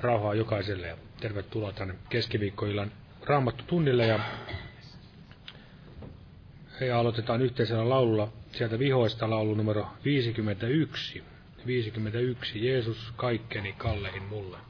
rauhaa jokaiselle ja tervetuloa tänne keskiviikkoillan raamattu tunnille ja, ja aloitetaan yhteisellä laululla sieltä vihoista laulu numero 51. 51. Jeesus kaikkeni kallehin mulle.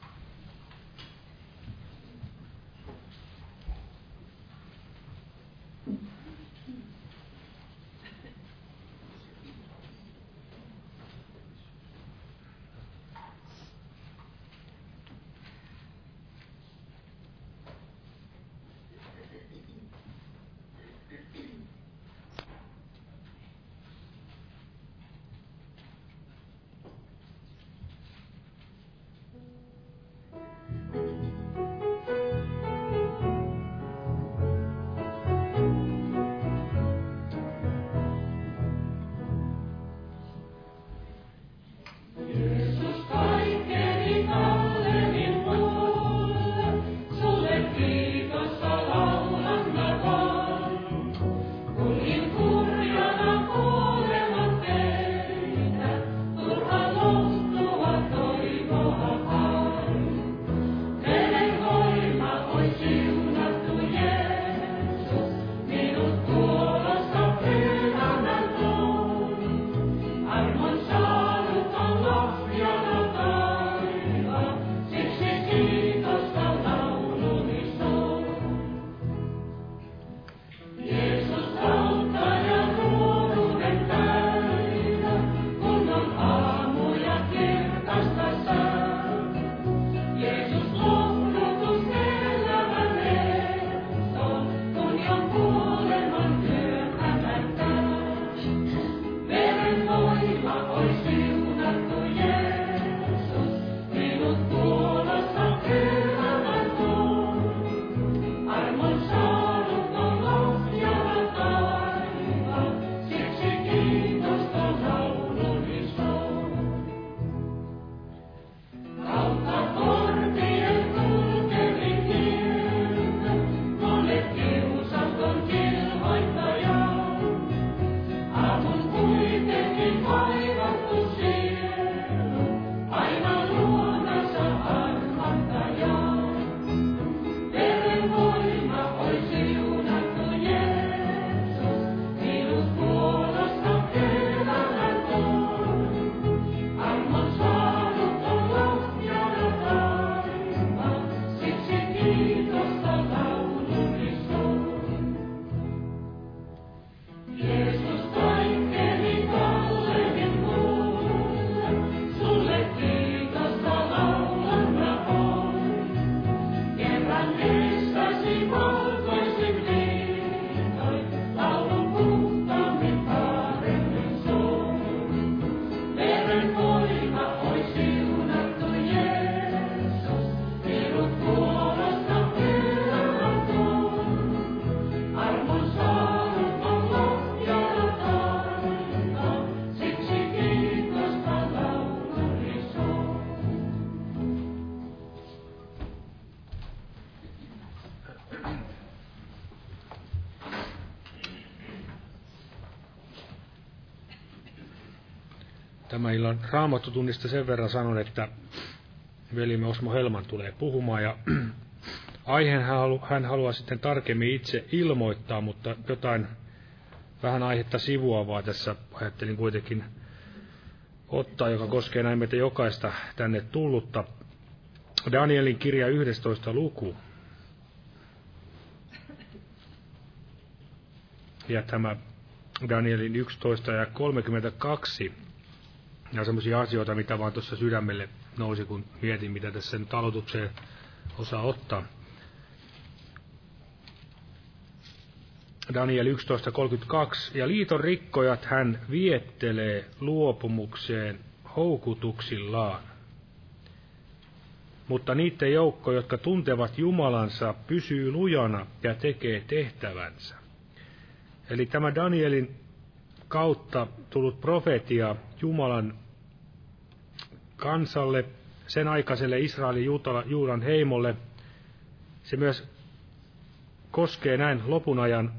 Tämän illan raamattutunnista sen verran sanon, että velimme Osmo Helman tulee puhumaan ja aiheen hän, halu, hän haluaa sitten tarkemmin itse ilmoittaa, mutta jotain vähän aihetta sivuavaa tässä ajattelin kuitenkin ottaa, joka koskee näin meitä jokaista tänne tullutta. Danielin kirja 11 luku. Ja tämä Danielin 11 ja 32 ja semmoisia asioita, mitä vaan tuossa sydämelle nousi, kun mietin, mitä tässä nyt aloitukseen osaa ottaa. Daniel 11.32. Ja liiton rikkojat hän viettelee luopumukseen houkutuksillaan. Mutta niiden joukko, jotka tuntevat Jumalansa, pysyy lujana ja tekee tehtävänsä. Eli tämä Danielin kautta tullut profetia Jumalan kansalle, sen aikaiselle Israelin Juudan heimolle, se myös koskee näin lopun ajan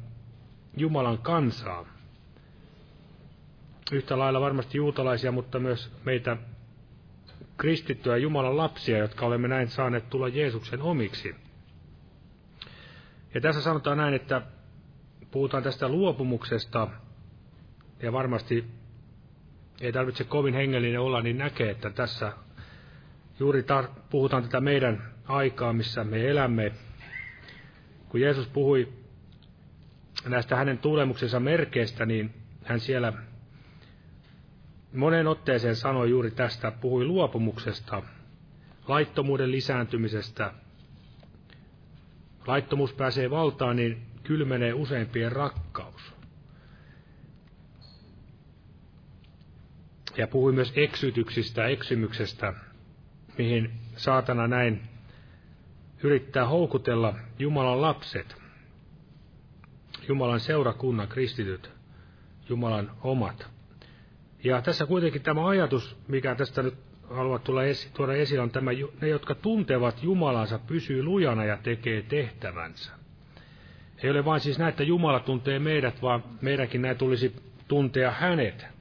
Jumalan kansaa. Yhtä lailla varmasti juutalaisia, mutta myös meitä kristittyä Jumalan lapsia, jotka olemme näin saaneet tulla Jeesuksen omiksi. Ja tässä sanotaan näin, että puhutaan tästä luopumuksesta, ja varmasti ei tarvitse kovin hengellinen olla, niin näkee, että tässä juuri tar- puhutaan tätä meidän aikaa, missä me elämme. Kun Jeesus puhui näistä hänen tulemuksensa merkeistä, niin hän siellä monen otteeseen sanoi juuri tästä, puhui luopumuksesta, laittomuuden lisääntymisestä. Laittomuus pääsee valtaan, niin kylmenee useimpien rakkaus. Ja puhui myös eksytyksistä, eksymyksestä, mihin saatana näin yrittää houkutella Jumalan lapset, Jumalan seurakunnan kristityt, Jumalan omat. Ja tässä kuitenkin tämä ajatus, mikä tästä nyt haluat tulla esi- tuoda esille, on tämä, ne jotka tuntevat Jumalansa, pysyy lujana ja tekee tehtävänsä. Ei ole vain siis näin, että Jumala tuntee meidät, vaan meidänkin näin tulisi tuntea hänet.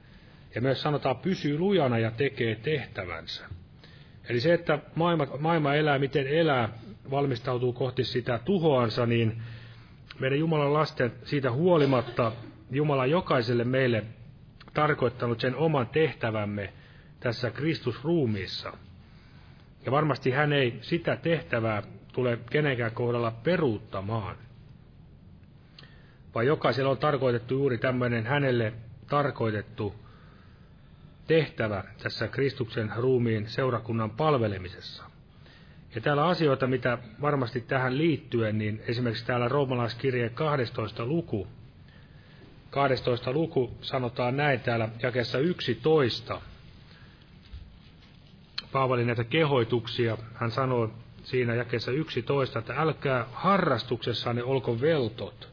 Ja myös sanotaan, pysyy lujana ja tekee tehtävänsä. Eli se, että maailma, maailma elää miten elää, valmistautuu kohti sitä tuhoansa, niin meidän Jumalan lasten siitä huolimatta Jumala jokaiselle meille tarkoittanut sen oman tehtävämme tässä Kristusruumiissa. Ja varmasti hän ei sitä tehtävää tule kenenkään kohdalla peruuttamaan. Vaan jokaisella on tarkoitettu juuri tämmöinen hänelle tarkoitettu tehtävä tässä Kristuksen ruumiin seurakunnan palvelemisessa. Ja täällä asioita, mitä varmasti tähän liittyen, niin esimerkiksi täällä roomalaiskirjeen 12 luku, 12 luku sanotaan näin täällä jakessa 11. Paavali näitä kehoituksia, hän sanoo siinä jakessa 11, että älkää harrastuksessanne olko veltot,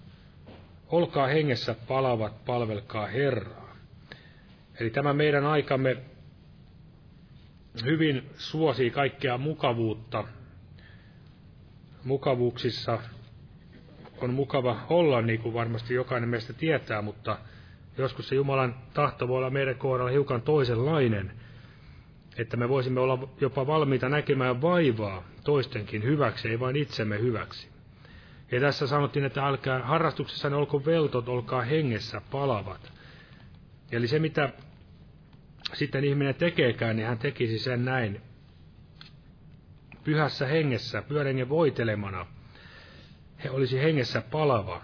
olkaa hengessä palavat, palvelkaa Herraa. Eli tämä meidän aikamme hyvin suosii kaikkea mukavuutta. Mukavuuksissa on mukava olla, niin kuin varmasti jokainen meistä tietää, mutta joskus se Jumalan tahto voi olla meidän kohdalla hiukan toisenlainen, että me voisimme olla jopa valmiita näkemään vaivaa toistenkin hyväksi, ei vain itsemme hyväksi. Ja tässä sanottiin, että älkää harrastuksessa olko veltot, olkaa hengessä palavat. Eli se, mitä sitten ihminen tekeekään, niin hän tekisi sen näin pyhässä hengessä, pyörengen voitelemana. He olisi hengessä palava.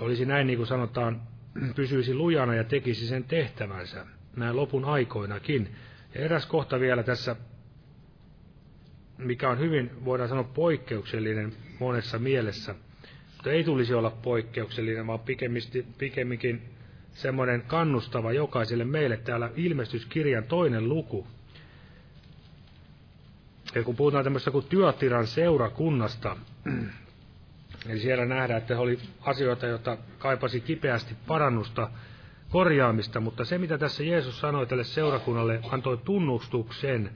Olisi näin, niin kuin sanotaan, pysyisi lujana ja tekisi sen tehtävänsä näin lopun aikoinakin. Ja eräs kohta vielä tässä, mikä on hyvin, voidaan sanoa, poikkeuksellinen monessa mielessä, mutta ei tulisi olla poikkeuksellinen, vaan pikemminkin semmoinen kannustava jokaiselle meille täällä ilmestyskirjan toinen luku. Ja kun puhutaan tämmöistä kuin työtiran seurakunnasta, eli siellä nähdään, että oli asioita, joita kaipasi kipeästi parannusta, korjaamista, mutta se mitä tässä Jeesus sanoi tälle seurakunnalle, antoi tunnustuksen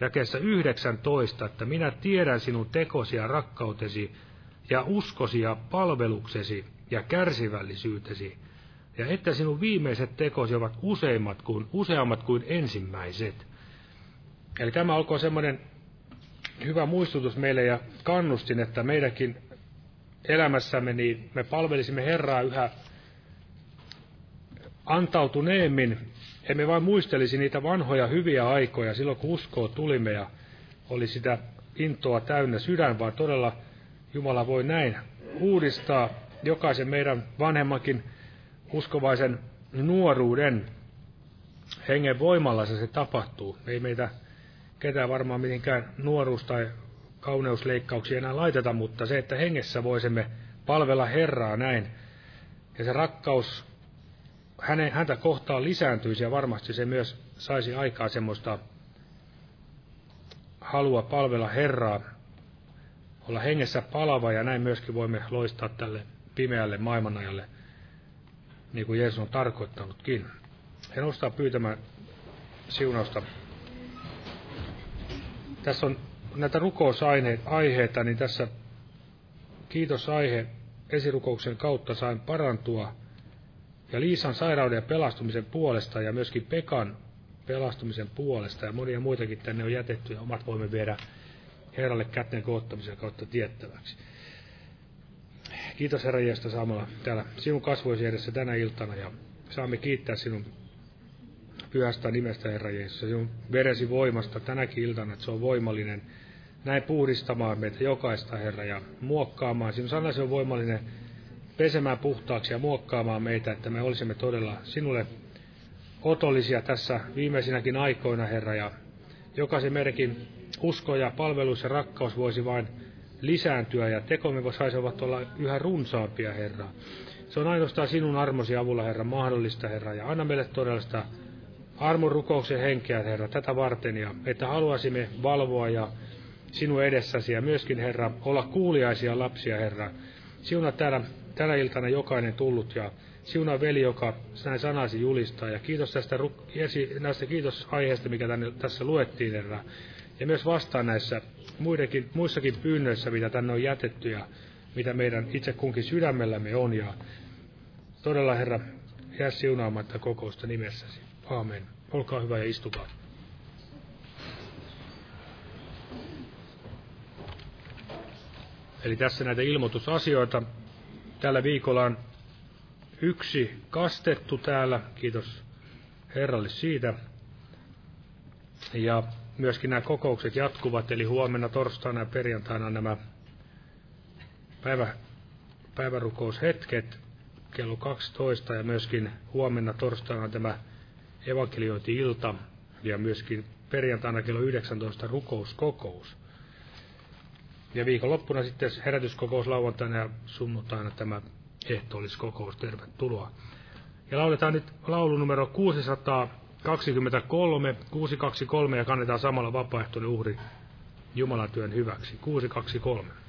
jakeessa 19, että minä tiedän sinun tekosi ja rakkautesi ja uskosi ja palveluksesi ja kärsivällisyytesi, ja että sinun viimeiset tekosi ovat useimmat kuin, useammat kuin ensimmäiset. Eli tämä olkoon semmoinen hyvä muistutus meille ja kannustin, että meidänkin elämässämme niin me palvelisimme Herraa yhä antautuneemmin. Emme vain muistelisi niitä vanhoja hyviä aikoja silloin, kun uskoa tulimme ja oli sitä intoa täynnä sydän, vaan todella Jumala voi näin uudistaa jokaisen meidän vanhemmankin uskovaisen nuoruuden hengen voimalla se, se tapahtuu. Ei meitä ketään varmaan mitenkään nuoruus- tai kauneusleikkauksia enää laiteta, mutta se, että hengessä voisimme palvella Herraa näin, ja se rakkaus hänen, häntä kohtaan lisääntyisi, ja varmasti se myös saisi aikaa semmoista halua palvella Herraa, olla hengessä palava, ja näin myöskin voimme loistaa tälle pimeälle maailmanajalle niin kuin Jeesus on tarkoittanutkin. He nostaa pyytämään siunausta. Tässä on näitä rukousaiheita, niin tässä kiitosaihe esirukouksen kautta sain parantua ja Liisan sairauden ja pelastumisen puolesta ja myöskin Pekan pelastumisen puolesta ja monia muitakin tänne on jätetty ja omat voimme viedä Herralle kätten koottamisen kautta tiettäväksi. Kiitos Herra Jeesus saamalla täällä sinun kasvoisi edessä tänä iltana ja saamme kiittää sinun pyhästä nimestä Herra Jeesus. Ja sinun veresi voimasta tänäkin iltana, että se on voimallinen. Näin puhdistamaan meitä jokaista Herra ja muokkaamaan. Sinun sanasi on voimallinen pesemään puhtaaksi ja muokkaamaan meitä, että me olisimme todella sinulle otollisia tässä viimeisinäkin aikoina, Herra, ja jokaisen merkin usko ja palvelus ja rakkaus voisi vain lisääntyä ja tekomme saisivat olla yhä runsaampia, Herra. Se on ainoastaan sinun armosi avulla, Herra, mahdollista, Herra, ja anna meille todellista armon rukouksen henkeä, Herra, tätä varten, ja että haluaisimme valvoa ja sinun edessäsi, ja myöskin, Herra, olla kuuliaisia lapsia, Herra. Siunaa täällä tänä iltana jokainen tullut, ja siunaa veli, joka näin sanasi julistaa, ja kiitos tästä, näistä kiitos aiheesta, mikä tänne, tässä luettiin, Herra ja myös vastaan näissä muidenkin, muissakin pyynnöissä, mitä tänne on jätetty ja mitä meidän itse kunkin sydämellämme on. Ja todella Herra, jää siunaamatta kokousta nimessäsi. Aamen. Olkaa hyvä ja istukaa. Eli tässä näitä ilmoitusasioita. Tällä viikolla on yksi kastettu täällä. Kiitos Herralle siitä. Ja myöskin nämä kokoukset jatkuvat, eli huomenna, torstaina ja perjantaina nämä päivä, päivärukoushetket kello 12 ja myöskin huomenna torstaina tämä evankeliointi-ilta ja myöskin perjantaina kello 19 rukouskokous. Ja viikonloppuna sitten herätyskokous lauantaina ja sunnuntaina tämä ehtoolliskokous. Tervetuloa. Ja lauletaan nyt laulu numero 600 23, 623 ja kannetaan samalla vapaaehtoinen uhri Jumalan työn hyväksi. 623.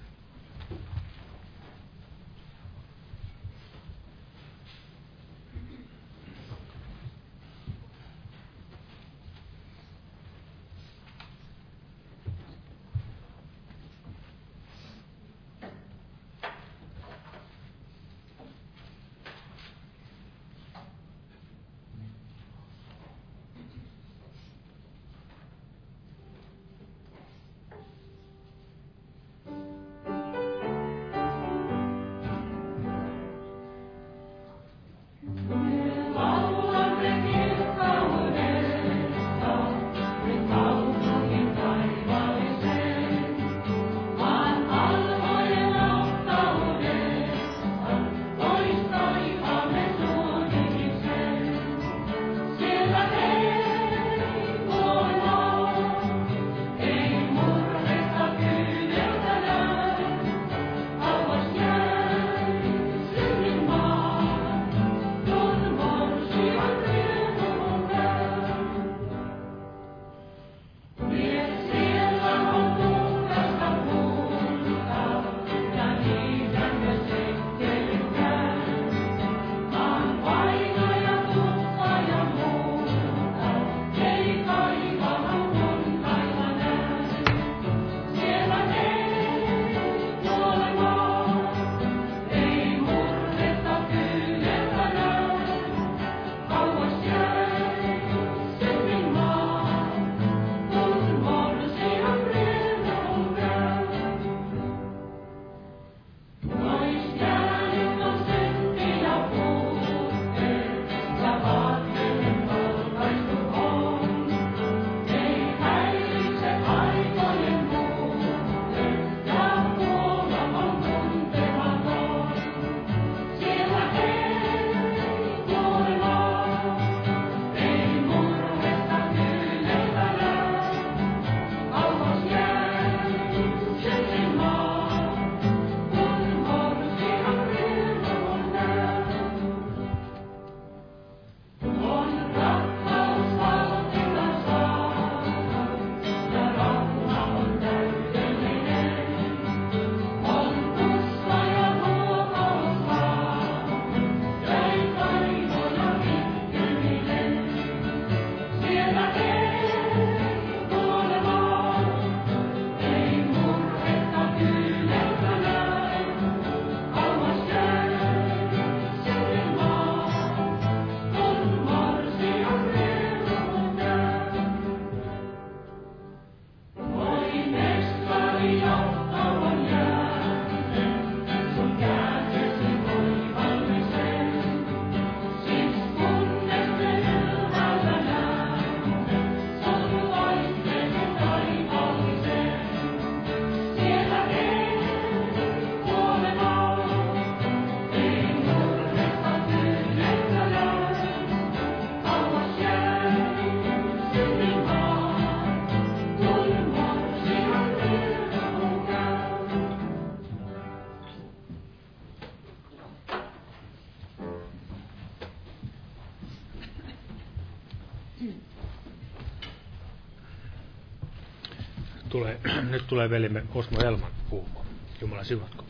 nyt tulee velimme Osmo Helman puhumaan. Jumala siunatko.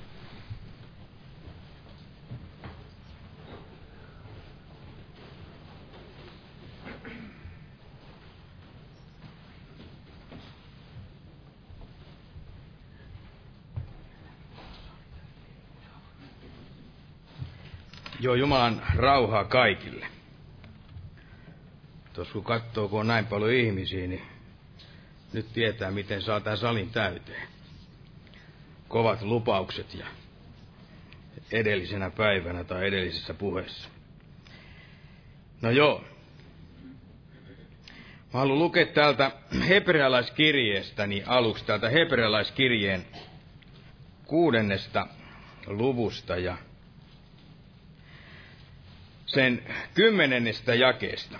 Joo, Jumalan rauhaa kaikille. Tuossa kun katsoo, kun on näin paljon ihmisiä, niin nyt tietää, miten saa tämän salin täyteen. Kovat lupaukset ja edellisenä päivänä tai edellisessä puheessa. No joo. Mä haluan lukea täältä hebrealaiskirjeestäni aluksi, täältä hebrealaiskirjeen kuudennesta luvusta ja sen kymmenennestä jakeesta.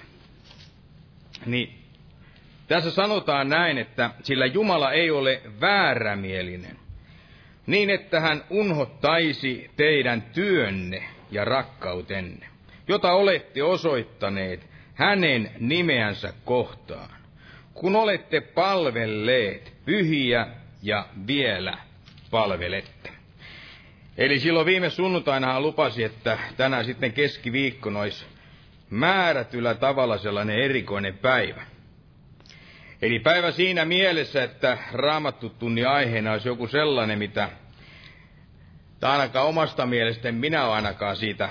Niin tässä sanotaan näin, että sillä Jumala ei ole väärämielinen, niin että hän unhottaisi teidän työnne ja rakkautenne, jota olette osoittaneet hänen nimeänsä kohtaan, kun olette palvelleet pyhiä ja vielä palvelette. Eli silloin viime sunnuntaina hän lupasi, että tänään sitten keskiviikko olisi määrätyllä tavalla sellainen erikoinen päivä. Eli päivä siinä mielessä, että raamattu tunni aiheena olisi joku sellainen, mitä, tai ainakaan omasta mielestäni minä olen ainakaan siitä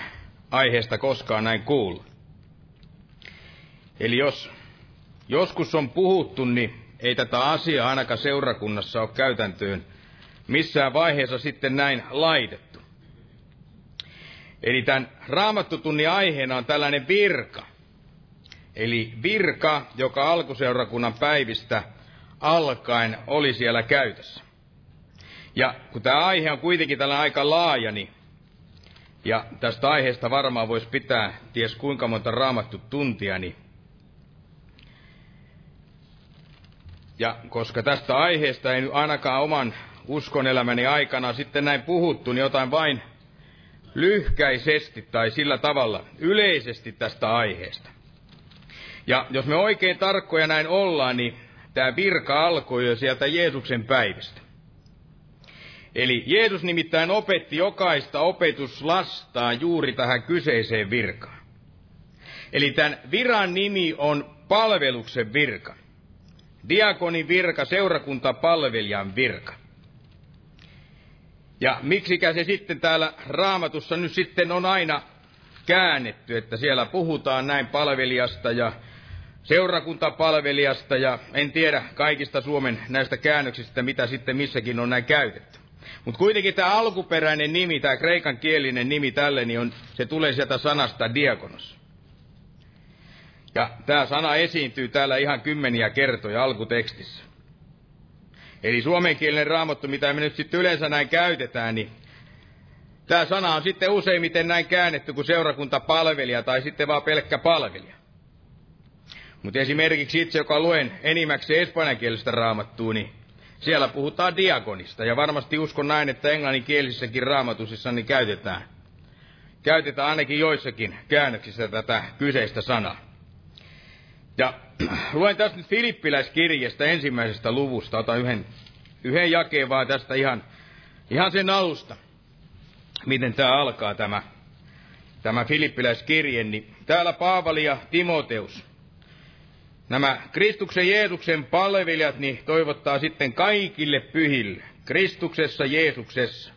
aiheesta koskaan näin kuullut. Eli jos joskus on puhuttu, niin ei tätä asiaa ainakaan seurakunnassa ole käytäntöön missään vaiheessa sitten näin laitettu. Eli tämän raamattutunnin aiheena on tällainen virka. Eli virka, joka alkuseurakunnan päivistä alkaen oli siellä käytössä. Ja kun tämä aihe on kuitenkin tällä aika laaja, niin ja tästä aiheesta varmaan voisi pitää ties kuinka monta raamattu tuntia, niin ja koska tästä aiheesta ei ainakaan oman uskon elämäni aikana sitten näin puhuttu, niin jotain vain lyhkäisesti tai sillä tavalla yleisesti tästä aiheesta. Ja jos me oikein tarkkoja näin ollaan, niin tämä virka alkoi jo sieltä Jeesuksen päivistä. Eli Jeesus nimittäin opetti jokaista opetuslastaa juuri tähän kyseiseen virkaan. Eli tämän viran nimi on palveluksen virka. Diakonin virka, seurakuntapalvelijan virka. Ja miksikä se sitten täällä raamatussa nyt sitten on aina käännetty, että siellä puhutaan näin palvelijasta ja seurakuntapalvelijasta ja en tiedä kaikista Suomen näistä käännöksistä, mitä sitten missäkin on näin käytetty. Mutta kuitenkin tämä alkuperäinen nimi, tämä kreikan kielinen nimi tälle, niin on, se tulee sieltä sanasta diakonos. Ja tämä sana esiintyy täällä ihan kymmeniä kertoja alkutekstissä. Eli suomenkielinen raamattu, mitä me nyt sitten yleensä näin käytetään, niin tämä sana on sitten useimmiten näin käännetty kuin seurakuntapalvelija tai sitten vaan pelkkä palvelija. Mutta esimerkiksi itse, joka luen enimmäkseen espanjankielistä raamattua, niin siellä puhutaan diakonista. Ja varmasti uskon näin, että englanninkielisissäkin raamatusissa niin käytetään, käytetään ainakin joissakin käännöksissä tätä kyseistä sanaa. Ja luen tästä nyt Filippiläiskirjestä ensimmäisestä luvusta. Otan yhden, yhden jakeen vaan tästä ihan, ihan sen alusta. Miten tämä alkaa tämä, tämä Filippiläiskirje. Niin täällä Paavali ja Timoteus, nämä Kristuksen Jeesuksen palvelijat, niin toivottaa sitten kaikille pyhille, Kristuksessa Jeesuksessa.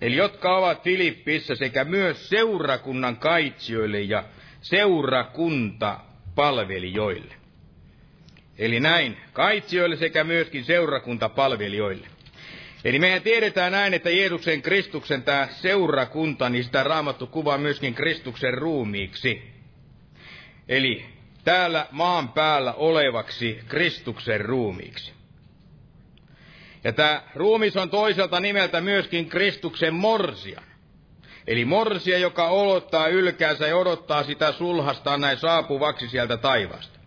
Eli jotka ovat Filippissä sekä myös seurakunnan kaitsijoille ja seurakunta palvelijoille. Eli näin, kaitsijoille sekä myöskin seurakuntapalvelijoille. Eli mehän tiedetään näin, että Jeesuksen Kristuksen tämä seurakunta, niin sitä raamattu kuvaa myöskin Kristuksen ruumiiksi. Eli täällä maan päällä olevaksi Kristuksen ruumiiksi. Ja tämä ruumis on toiselta nimeltä myöskin Kristuksen morsia. Eli morsia, joka olottaa ylkäänsä ja odottaa sitä sulhasta näin saapuvaksi sieltä taivaasta.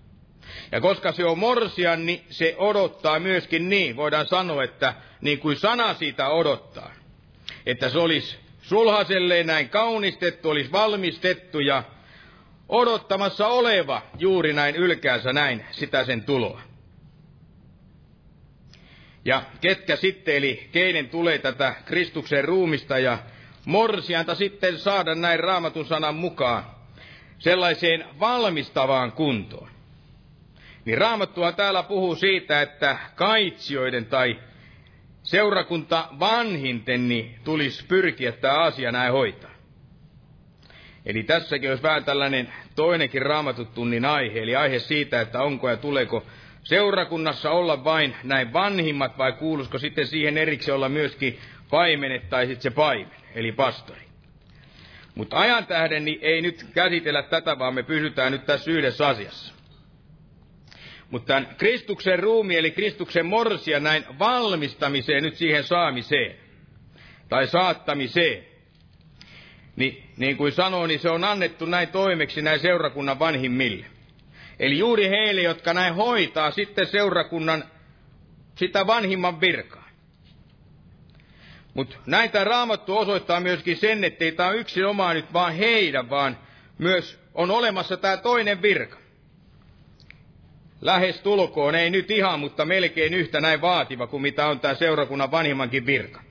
Ja koska se on morsia, niin se odottaa myöskin niin, voidaan sanoa, että niin kuin sana siitä odottaa. Että se olisi sulhaselleen näin kaunistettu, olisi valmistettu ja odottamassa oleva juuri näin ylkäänsä näin sitä sen tuloa. Ja ketkä sitten, eli keinen tulee tätä Kristuksen ruumista ja morsianta sitten saada näin raamatun sanan mukaan sellaiseen valmistavaan kuntoon. Niin raamattua täällä puhuu siitä, että kaitsioiden tai seurakunta vanhinten niin tulisi pyrkiä tämä asia näin hoitaa. Eli tässäkin olisi vähän tällainen toinenkin raamatutunnin aihe, eli aihe siitä, että onko ja tuleeko seurakunnassa olla vain näin vanhimmat vai kuulusko sitten siihen erikseen olla myöskin paimenet tai sitten se paimen, eli pastori. Mutta ajan tähden niin ei nyt käsitellä tätä, vaan me pysytään nyt tässä yhdessä asiassa. Mutta tämän Kristuksen ruumi, eli Kristuksen morsia näin valmistamiseen, nyt siihen saamiseen, tai saattamiseen, niin, niin kuin sanoin, niin se on annettu näin toimeksi näin seurakunnan vanhimmille. Eli juuri heille, jotka näin hoitaa sitten seurakunnan sitä vanhimman virkaa. Mutta näin tämä raamattu osoittaa myöskin sen, että ei tämä yksin oma nyt vaan heidän, vaan myös on olemassa tämä toinen virka. Lähes tulkoon, ei nyt ihan, mutta melkein yhtä näin vaativa kuin mitä on tämä seurakunnan vanhimmankin virka.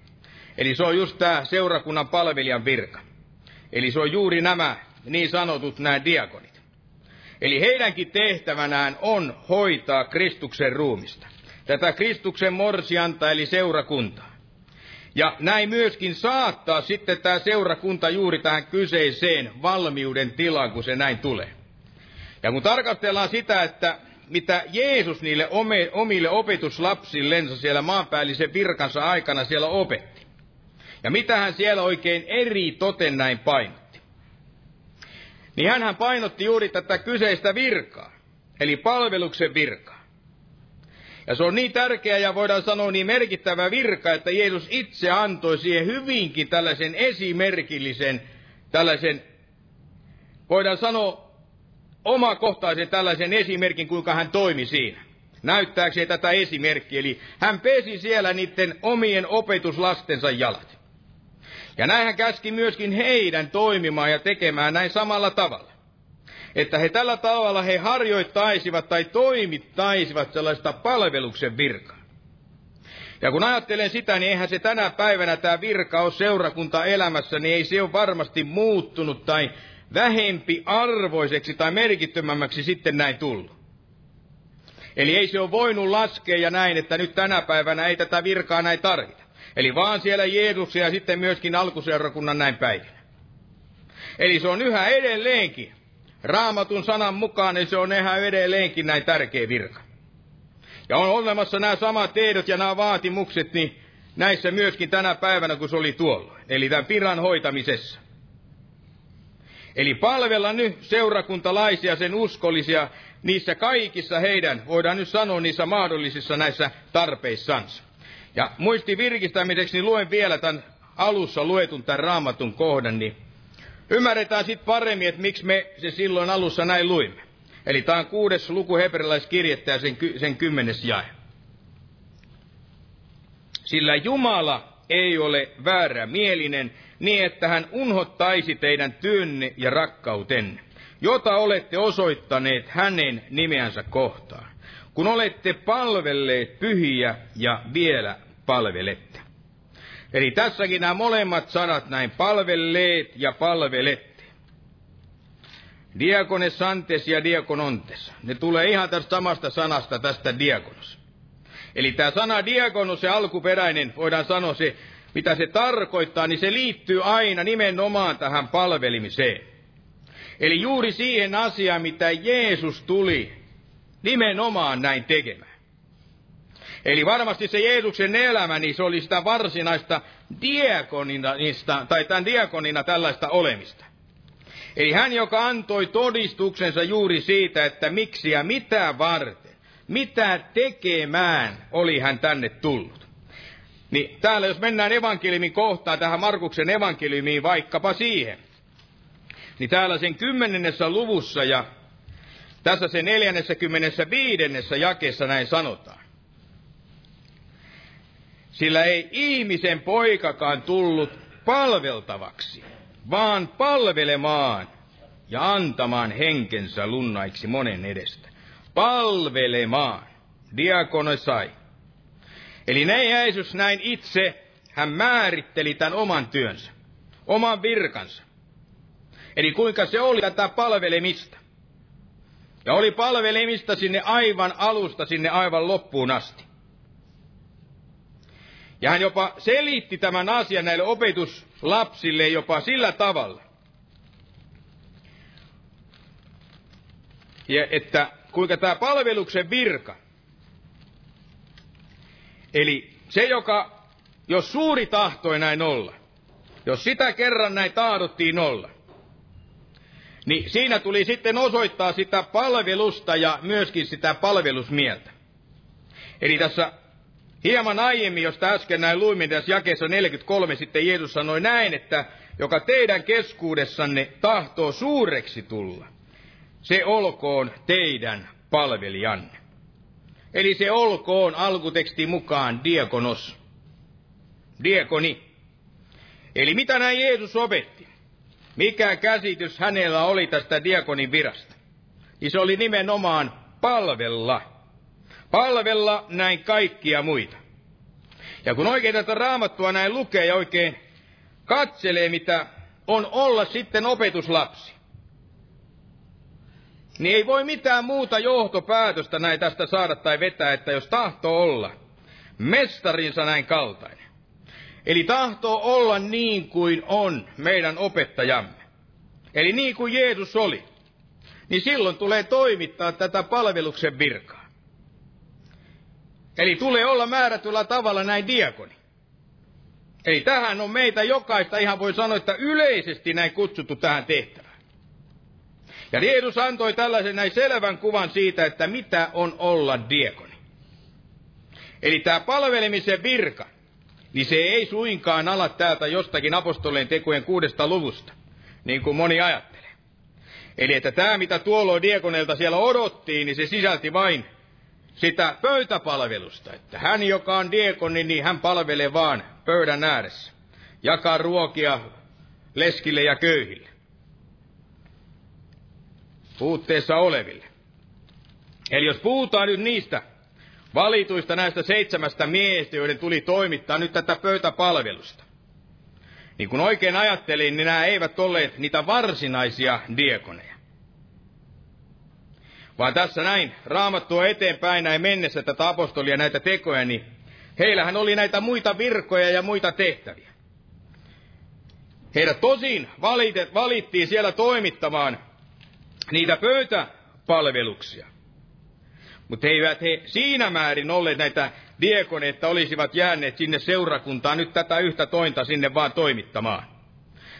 Eli se on just tämä seurakunnan palvelijan virka. Eli se on juuri nämä niin sanotut nämä diakonit. Eli heidänkin tehtävänään on hoitaa Kristuksen ruumista. Tätä Kristuksen morsianta eli seurakuntaa. Ja näin myöskin saattaa sitten tämä seurakunta juuri tähän kyseiseen valmiuden tilaan, kun se näin tulee. Ja kun tarkastellaan sitä, että mitä Jeesus niille omille opetuslapsillensa siellä maanpäällisen virkansa aikana siellä opetti. Ja mitä hän siellä oikein eri toten näin painotti. Niin hän painotti juuri tätä kyseistä virkaa, eli palveluksen virkaa. Ja se on niin tärkeä ja voidaan sanoa niin merkittävä virka, että Jeesus itse antoi siihen hyvinkin tällaisen esimerkillisen, tällaisen, voidaan sanoa omakohtaisen tällaisen esimerkin, kuinka hän toimi siinä. Näyttääkseen tätä esimerkkiä, eli hän pesi siellä niiden omien opetuslastensa jalat. Ja näin hän käski myöskin heidän toimimaan ja tekemään näin samalla tavalla että he tällä tavalla he harjoittaisivat tai toimittaisivat sellaista palveluksen virkaa. Ja kun ajattelen sitä, niin eihän se tänä päivänä tämä virka ole seurakunta elämässä, niin ei se ole varmasti muuttunut tai vähempi arvoiseksi tai merkittömämmäksi sitten näin tullut. Eli ei se ole voinut laskea ja näin, että nyt tänä päivänä ei tätä virkaa näin tarvita. Eli vaan siellä Jeesuksen ja sitten myöskin alkuseurakunnan näin päivinä. Eli se on yhä edelleenkin Raamatun sanan mukaan niin se on ihan edelleenkin näin tärkeä virka. Ja on olemassa nämä samat ehdot ja nämä vaatimukset, niin näissä myöskin tänä päivänä, kun se oli tuolla. Eli tämän piran hoitamisessa. Eli palvella nyt seurakuntalaisia, sen uskollisia, niissä kaikissa heidän, voidaan nyt sanoa niissä mahdollisissa näissä tarpeissansa. Ja muisti virkistämiseksi, niin luen vielä tämän alussa luetun tämän raamatun kohdan, niin Ymmärretään sitten paremmin, että miksi me se silloin alussa näin luimme. Eli tämä on kuudes luku hebrealaiskirjettä ja sen, sen kymmenes jae. Sillä Jumala ei ole väärä mielinen, niin että hän unhottaisi teidän työnne ja rakkautenne, jota olette osoittaneet hänen nimeänsä kohtaan, kun olette palvelleet pyhiä ja vielä palvelette. Eli tässäkin nämä molemmat sanat näin, palvelleet ja palvelette. Diakone santes ja diakonontes. Ne tulee ihan tästä samasta sanasta, tästä diakonos. Eli tämä sana diakonos, se alkuperäinen, voidaan sanoa se, mitä se tarkoittaa, niin se liittyy aina nimenomaan tähän palvelimiseen. Eli juuri siihen asiaan, mitä Jeesus tuli nimenomaan näin tekemään. Eli varmasti se Jeesuksen elämä, niin se oli sitä varsinaista diakonista, tai tämän diakonina tällaista olemista. Eli hän, joka antoi todistuksensa juuri siitä, että miksi ja mitä varten, mitä tekemään oli hän tänne tullut. Niin täällä jos mennään evankeliumin kohtaan, tähän Markuksen evankeliumiin vaikkapa siihen, niin täällä sen kymmenennessä luvussa ja tässä sen neljännessä kymmenessä viidennessä jakeessa näin sanotaan. Sillä ei ihmisen poikakaan tullut palveltavaksi, vaan palvelemaan ja antamaan henkensä lunnaiksi monen edestä. Palvelemaan. Diakonosai. Eli ne Jeesus näin itse, hän määritteli tämän oman työnsä, oman virkansa. Eli kuinka se oli tätä palvelemista. Ja oli palvelemista sinne aivan alusta, sinne aivan loppuun asti. Ja hän jopa selitti tämän asian näille opetuslapsille jopa sillä tavalla, ja että kuinka tämä palveluksen virka, eli se, joka, jos suuri tahtoi näin olla, jos sitä kerran näin tahdottiin olla, niin siinä tuli sitten osoittaa sitä palvelusta ja myöskin sitä palvelusmieltä. Eli tässä hieman aiemmin, josta äsken näin luimme tässä jakeessa 43, sitten Jeesus sanoi näin, että joka teidän keskuudessanne tahtoo suureksi tulla, se olkoon teidän palvelijanne. Eli se olkoon alkuteksti mukaan diakonos. Diakoni. Eli mitä näin Jeesus opetti? Mikä käsitys hänellä oli tästä diakonin virasta? Niin se oli nimenomaan palvella. Palvella näin kaikkia muita. Ja kun oikein tätä raamattua näin lukee ja oikein katselee, mitä on olla sitten opetuslapsi, niin ei voi mitään muuta johtopäätöstä näin tästä saada tai vetää, että jos tahtoo olla mestarinsa näin kaltainen. Eli tahtoo olla niin kuin on meidän opettajamme. Eli niin kuin Jeesus oli. Niin silloin tulee toimittaa tätä palveluksen virkaa. Eli tulee olla määrätyllä tavalla näin diakoni. Eli tähän on meitä jokaista, ihan voi sanoa, että yleisesti näin kutsuttu tähän tehtävään. Ja Jeesus antoi tällaisen näin selvän kuvan siitä, että mitä on olla diekoni. Eli tämä palvelemisen virka, niin se ei suinkaan ala täältä jostakin apostolien tekojen kuudesta luvusta, niin kuin moni ajattelee. Eli että tämä, mitä tuolloin diekoneilta siellä odottiin, niin se sisälti vain sitä pöytäpalvelusta. Että hän, joka on diekoni, niin hän palvelee vaan pöydän ääressä. Jakaa ruokia leskille ja köyhille puutteessa oleville. Eli jos puhutaan nyt niistä valituista näistä seitsemästä miehestä, joiden tuli toimittaa nyt tätä pöytäpalvelusta, niin kun oikein ajattelin, niin nämä eivät olleet niitä varsinaisia diekoneja. Vaan tässä näin raamattua eteenpäin näin mennessä tätä apostolia näitä tekoja, niin heillähän oli näitä muita virkoja ja muita tehtäviä. Heidät tosin valitet, valittiin siellä toimittamaan niitä pöytäpalveluksia. Mutta eivät he siinä määrin olleet näitä diekoneita, olisivat jääneet sinne seurakuntaan nyt tätä yhtä tointa sinne vaan toimittamaan.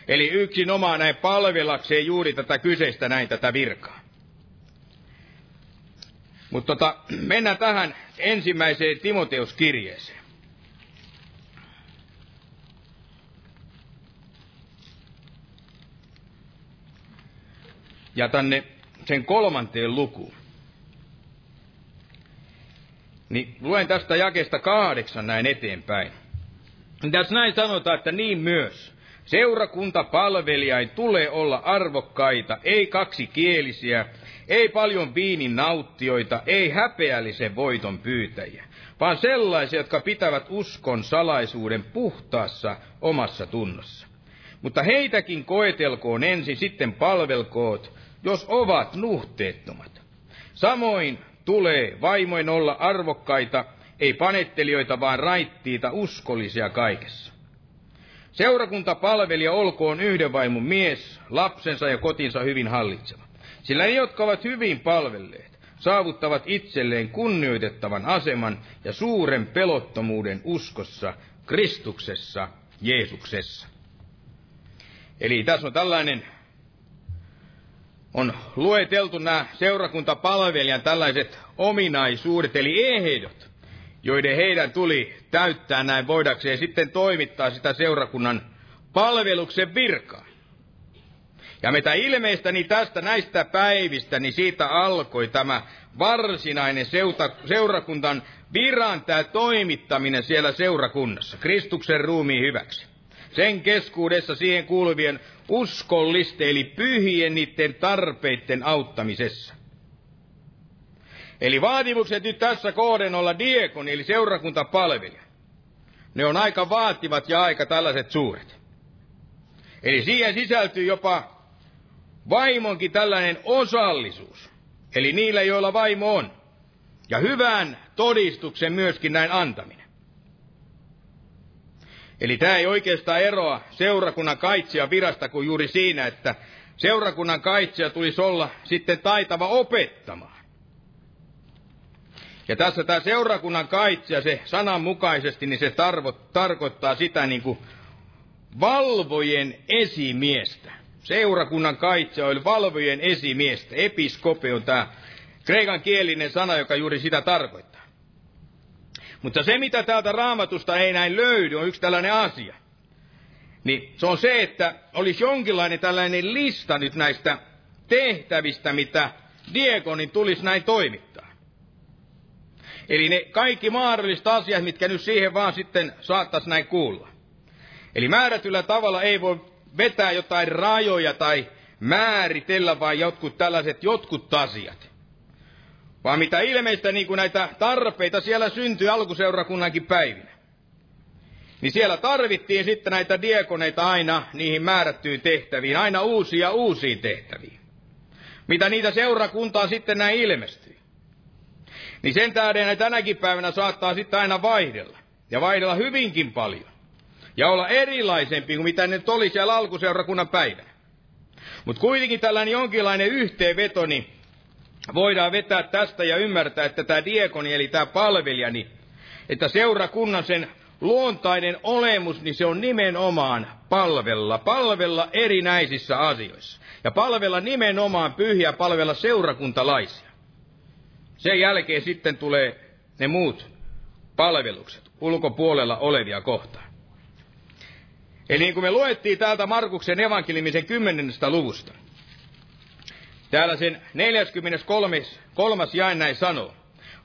Eli yksin omaa näin palvelakseen juuri tätä kyseistä näin tätä virkaa. Mutta tota, mennään tähän ensimmäiseen Timoteuskirjeeseen. ja tänne sen kolmanteen lukuun. Niin luen tästä jakesta kahdeksan näin eteenpäin. Tässä näin sanotaan, että niin myös. Seurakuntapalvelijain tulee olla arvokkaita, ei kaksikielisiä, ei paljon viinin nauttioita, ei häpeällisen voiton pyytäjiä, vaan sellaisia, jotka pitävät uskon salaisuuden puhtaassa omassa tunnossa. Mutta heitäkin koetelkoon ensin, sitten palvelkoot, jos ovat nuhteettomat. Samoin tulee vaimoin olla arvokkaita, ei panettelijoita, vaan raittiita, uskollisia kaikessa. Seurakuntapalvelija olkoon yhden vaimon mies, lapsensa ja kotinsa hyvin hallitseva. Sillä ne, jotka ovat hyvin palvelleet, saavuttavat itselleen kunnioitettavan aseman ja suuren pelottomuuden uskossa, Kristuksessa, Jeesuksessa. Eli tässä on tällainen on lueteltu nämä seurakuntapalvelijan tällaiset ominaisuudet, eli ehdot, joiden heidän tuli täyttää näin voidakseen sitten toimittaa sitä seurakunnan palveluksen virkaa. Ja mitä ilmeistä, niin tästä näistä päivistä, niin siitä alkoi tämä varsinainen seuta, seurakuntan viran tämä toimittaminen siellä seurakunnassa, Kristuksen ruumiin hyväksi. Sen keskuudessa siihen kuuluvien uskollisten eli pyhien niiden tarpeiden auttamisessa. Eli vaatimukset nyt tässä kohden olla diekoni, eli seurakuntapalvelija. Ne on aika vaativat ja aika tällaiset suuret. Eli siihen sisältyy jopa vaimonkin tällainen osallisuus. Eli niillä, joilla vaimo on. Ja hyvän todistuksen myöskin näin antaminen. Eli tämä ei oikeastaan eroa seurakunnan kaitsija virasta kuin juuri siinä, että seurakunnan kaitsija tulisi olla sitten taitava opettamaan. Ja tässä tämä seurakunnan kaitsija, se sananmukaisesti, niin se tarvo, tarkoittaa sitä niin kuin valvojen esimiestä. Seurakunnan kaitsija oli valvojen esimiestä. Episkope on tämä kreikan kielinen sana, joka juuri sitä tarkoittaa. Mutta se, mitä täältä raamatusta ei näin löydy, on yksi tällainen asia. Niin se on se, että olisi jonkinlainen tällainen lista nyt näistä tehtävistä, mitä diakonin tulisi näin toimittaa. Eli ne kaikki mahdolliset asiat, mitkä nyt siihen vaan sitten saattaisi näin kuulla. Eli määrätyllä tavalla ei voi vetää jotain rajoja tai määritellä vain jotkut tällaiset jotkut asiat. Vaan mitä ilmeistä niin kuin näitä tarpeita siellä syntyi alkuseurakunnankin päivinä. Niin siellä tarvittiin sitten näitä diakoneita aina niihin määrättyihin tehtäviin, aina uusia uusiin tehtäviin. Mitä niitä seurakuntaa sitten näin ilmestyi. Niin sen tähden tänäkin päivänä saattaa sitten aina vaihdella. Ja vaihdella hyvinkin paljon. Ja olla erilaisempi kuin mitä ne oli siellä alkuseurakunnan päivänä. Mutta kuitenkin tällainen jonkinlainen yhteenveto, niin voidaan vetää tästä ja ymmärtää, että tämä diekoni, eli tämä palvelija, niin, että seurakunnan sen luontainen olemus, niin se on nimenomaan palvella, palvella erinäisissä asioissa. Ja palvella nimenomaan pyhiä, palvella seurakuntalaisia. Sen jälkeen sitten tulee ne muut palvelukset ulkopuolella olevia kohtaan. Eli niin kuin me luettiin täältä Markuksen evankelimisen kymmenennestä luvusta, Täällä sen 43. kolmas jae näin sanoo.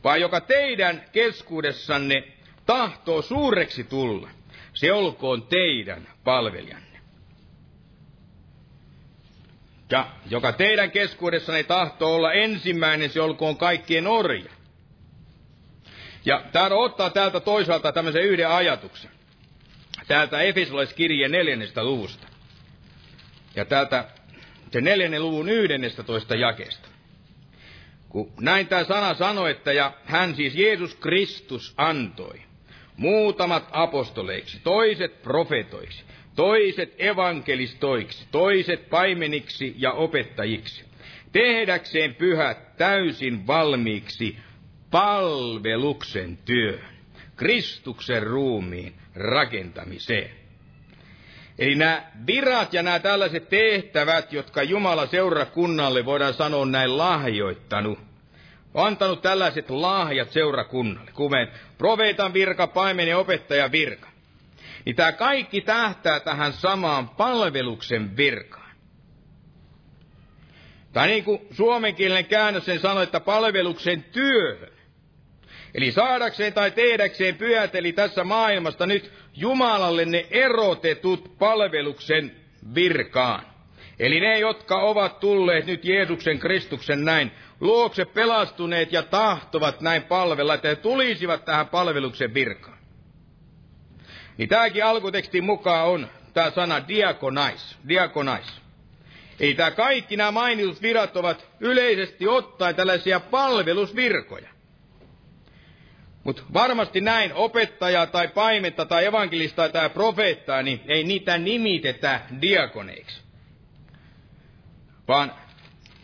Vaan joka teidän keskuudessanne tahtoo suureksi tulla, se olkoon teidän palvelijanne. Ja joka teidän keskuudessanne tahtoo olla ensimmäinen, se olkoon kaikkien orja. Ja täällä ottaa täältä toisaalta tämmöisen yhden ajatuksen. Täältä Efesolaiskirjeen neljännestä luvusta. Ja täältä se neljännen luvun toista jakeesta. Kun näin tämä sana sanoi, että ja hän siis Jeesus Kristus antoi muutamat apostoleiksi, toiset profetoiksi, toiset evankelistoiksi, toiset paimeniksi ja opettajiksi, tehdäkseen pyhät täysin valmiiksi palveluksen työn, Kristuksen ruumiin rakentamiseen. Eli nämä virat ja nämä tällaiset tehtävät, jotka Jumala seurakunnalle voidaan sanoa näin lahjoittanut, on antanut tällaiset lahjat seurakunnalle, kuten profeetan virka, paimen ja opettajan virka. Niin tämä kaikki tähtää tähän samaan palveluksen virkaan. Tai niin kuin suomenkielinen käännös sen sanoi, että palveluksen työhön. Eli saadakseen tai tehdäkseen pyhät, eli tässä maailmasta nyt Jumalalle ne erotetut palveluksen virkaan. Eli ne, jotka ovat tulleet nyt Jeesuksen Kristuksen näin luokse pelastuneet ja tahtovat näin palvella, että he tulisivat tähän palveluksen virkaan. Niin tämäkin alkutekstin mukaan on tämä sana diakonais, diakonais. Ei tämä kaikki nämä mainitut virat ovat yleisesti ottaen tällaisia palvelusvirkoja. Mutta varmasti näin opettaja tai paimetta tai evankelista tai profeettaa, niin ei niitä nimitetä diakoneiksi. Vaan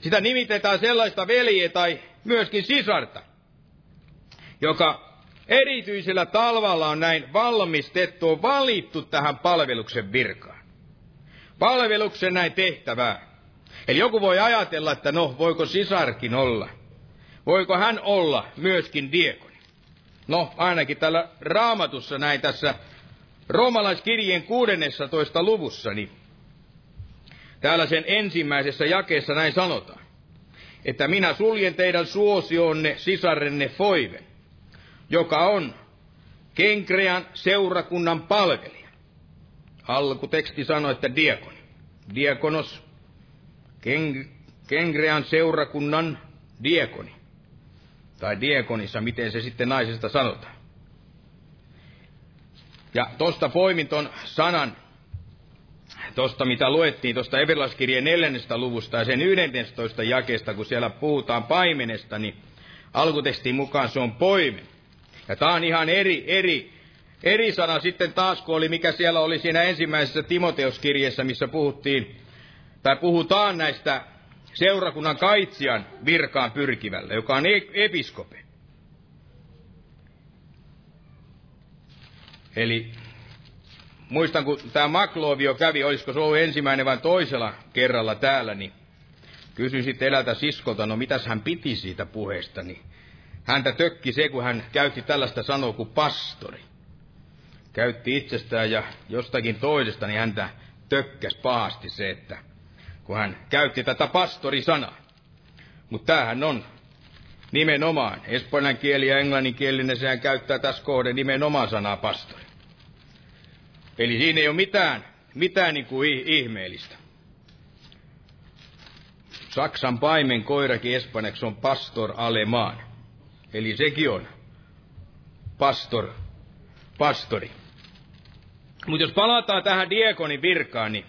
sitä nimitetään sellaista veljeä tai myöskin sisarta, joka erityisellä talvalla on näin valmistettu, on valittu tähän palveluksen virkaan. Palveluksen näin tehtävää. Eli joku voi ajatella, että no, voiko sisarkin olla? Voiko hän olla myöskin diekon? No, ainakin tällä raamatussa näin tässä roomalaiskirjeen 16. luvussa, niin täällä sen ensimmäisessä jakeessa näin sanotaan, että minä suljen teidän suosionne sisarenne Foiven, joka on Kenkrean seurakunnan palvelija. Alkuteksti sanoi, että diakoni. Diakonos, Ken, Kenkrean seurakunnan diakoni. Tai diekonissa, miten se sitten naisesta sanotaan. Ja tuosta poimin ton sanan, tuosta mitä luettiin tuosta Everlaskirjeen neljännestä luvusta ja sen 11 jakeesta, kun siellä puhutaan paimenesta, niin alkutekstin mukaan se on poimen. Ja tämä on ihan eri, eri, eri sana sitten taas, kun oli mikä siellä oli siinä ensimmäisessä Timoteuskirjeessä, missä puhuttiin, tai puhutaan näistä seurakunnan kaitsijan virkaan pyrkivällä, joka on e- episkope. Eli muistan, kun tämä Maklovio kävi, olisiko se ollut ensimmäinen vai toisella kerralla täällä, niin kysyin sitten elältä siskolta, no mitäs hän piti siitä puheesta, niin häntä tökki se, kun hän käytti tällaista sanoa kuin pastori. Käytti itsestään ja jostakin toisesta, niin häntä tökkäs pahasti se, että kun hän käytti tätä pastorisanaa. Mutta tämähän on nimenomaan, espanjan kieli ja englanninkielinen, sehän käyttää tässä kohden nimenomaan sanaa pastori. Eli siinä ei ole mitään, mitään niin kuin ihmeellistä. Saksan paimen koirakin espanjaksi on pastor alemaan. Eli sekin on pastor, pastori. Mutta jos palataan tähän diekonin virkaan, niin,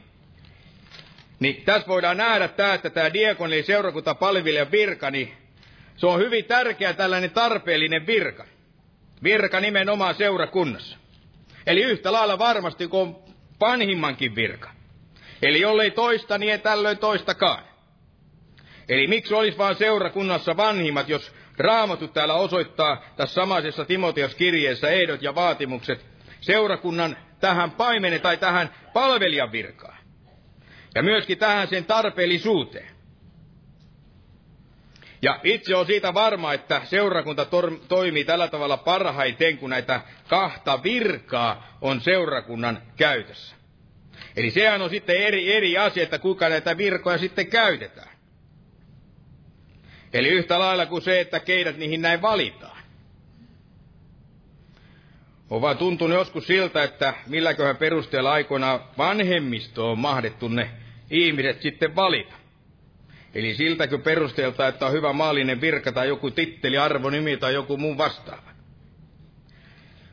niin tässä voidaan nähdä tämä, että tämä diekoni eli seurakunta palvelijan virka, niin se on hyvin tärkeä tällainen tarpeellinen virka. Virka nimenomaan seurakunnassa. Eli yhtä lailla varmasti kuin on vanhimmankin virka. Eli jollei toista, niin ei tällöin toistakaan. Eli miksi olisi vain seurakunnassa vanhimmat, jos Raamattu täällä osoittaa tässä samaisessa Timoteos kirjeessä ehdot ja vaatimukset seurakunnan tähän paimene tai tähän palvelijan virkaan. Ja myöskin tähän sen tarpeellisuuteen. Ja itse on siitä varma, että seurakunta toimii tällä tavalla parhaiten, kun näitä kahta virkaa on seurakunnan käytössä. Eli sehän on sitten eri, eri asia, että kuinka näitä virkoja sitten käytetään. Eli yhtä lailla kuin se, että keidät niihin näin valitaan. On vaan tuntunut joskus siltä, että milläköhän perusteella aikoinaan vanhemmisto on mahdettu ne ihmiset sitten valita. Eli siltäkö perusteelta, että on hyvä maallinen virka tai joku titteli, arvonimi tai joku muun vastaava.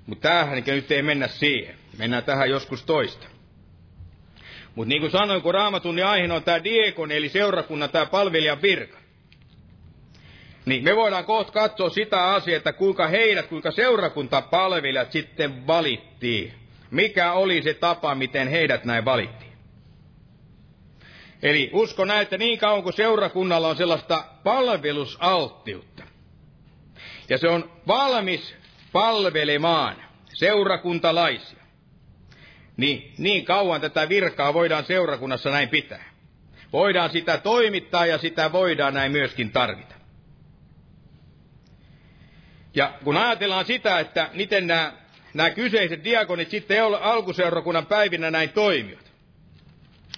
Mutta tämähän nyt ei mennä siihen. Mennään tähän joskus toista. Mutta niin kuin sanoin, kun raamatun niin aiheena on tämä diekon, eli seurakunnan tämä palvelijan virka. Niin me voidaan kohta katsoa sitä asiaa, että kuinka heidät, kuinka seurakuntapalvelijat sitten valittiin. Mikä oli se tapa, miten heidät näin valittiin. Eli usko näin, että niin kauan kuin seurakunnalla on sellaista palvelusalttiutta, ja se on valmis palvelemaan seurakuntalaisia, niin niin kauan tätä virkaa voidaan seurakunnassa näin pitää. Voidaan sitä toimittaa ja sitä voidaan näin myöskin tarvita. Ja kun ajatellaan sitä, että miten nämä, nämä kyseiset diakonit sitten alkuseurakunnan päivinä näin toimivat,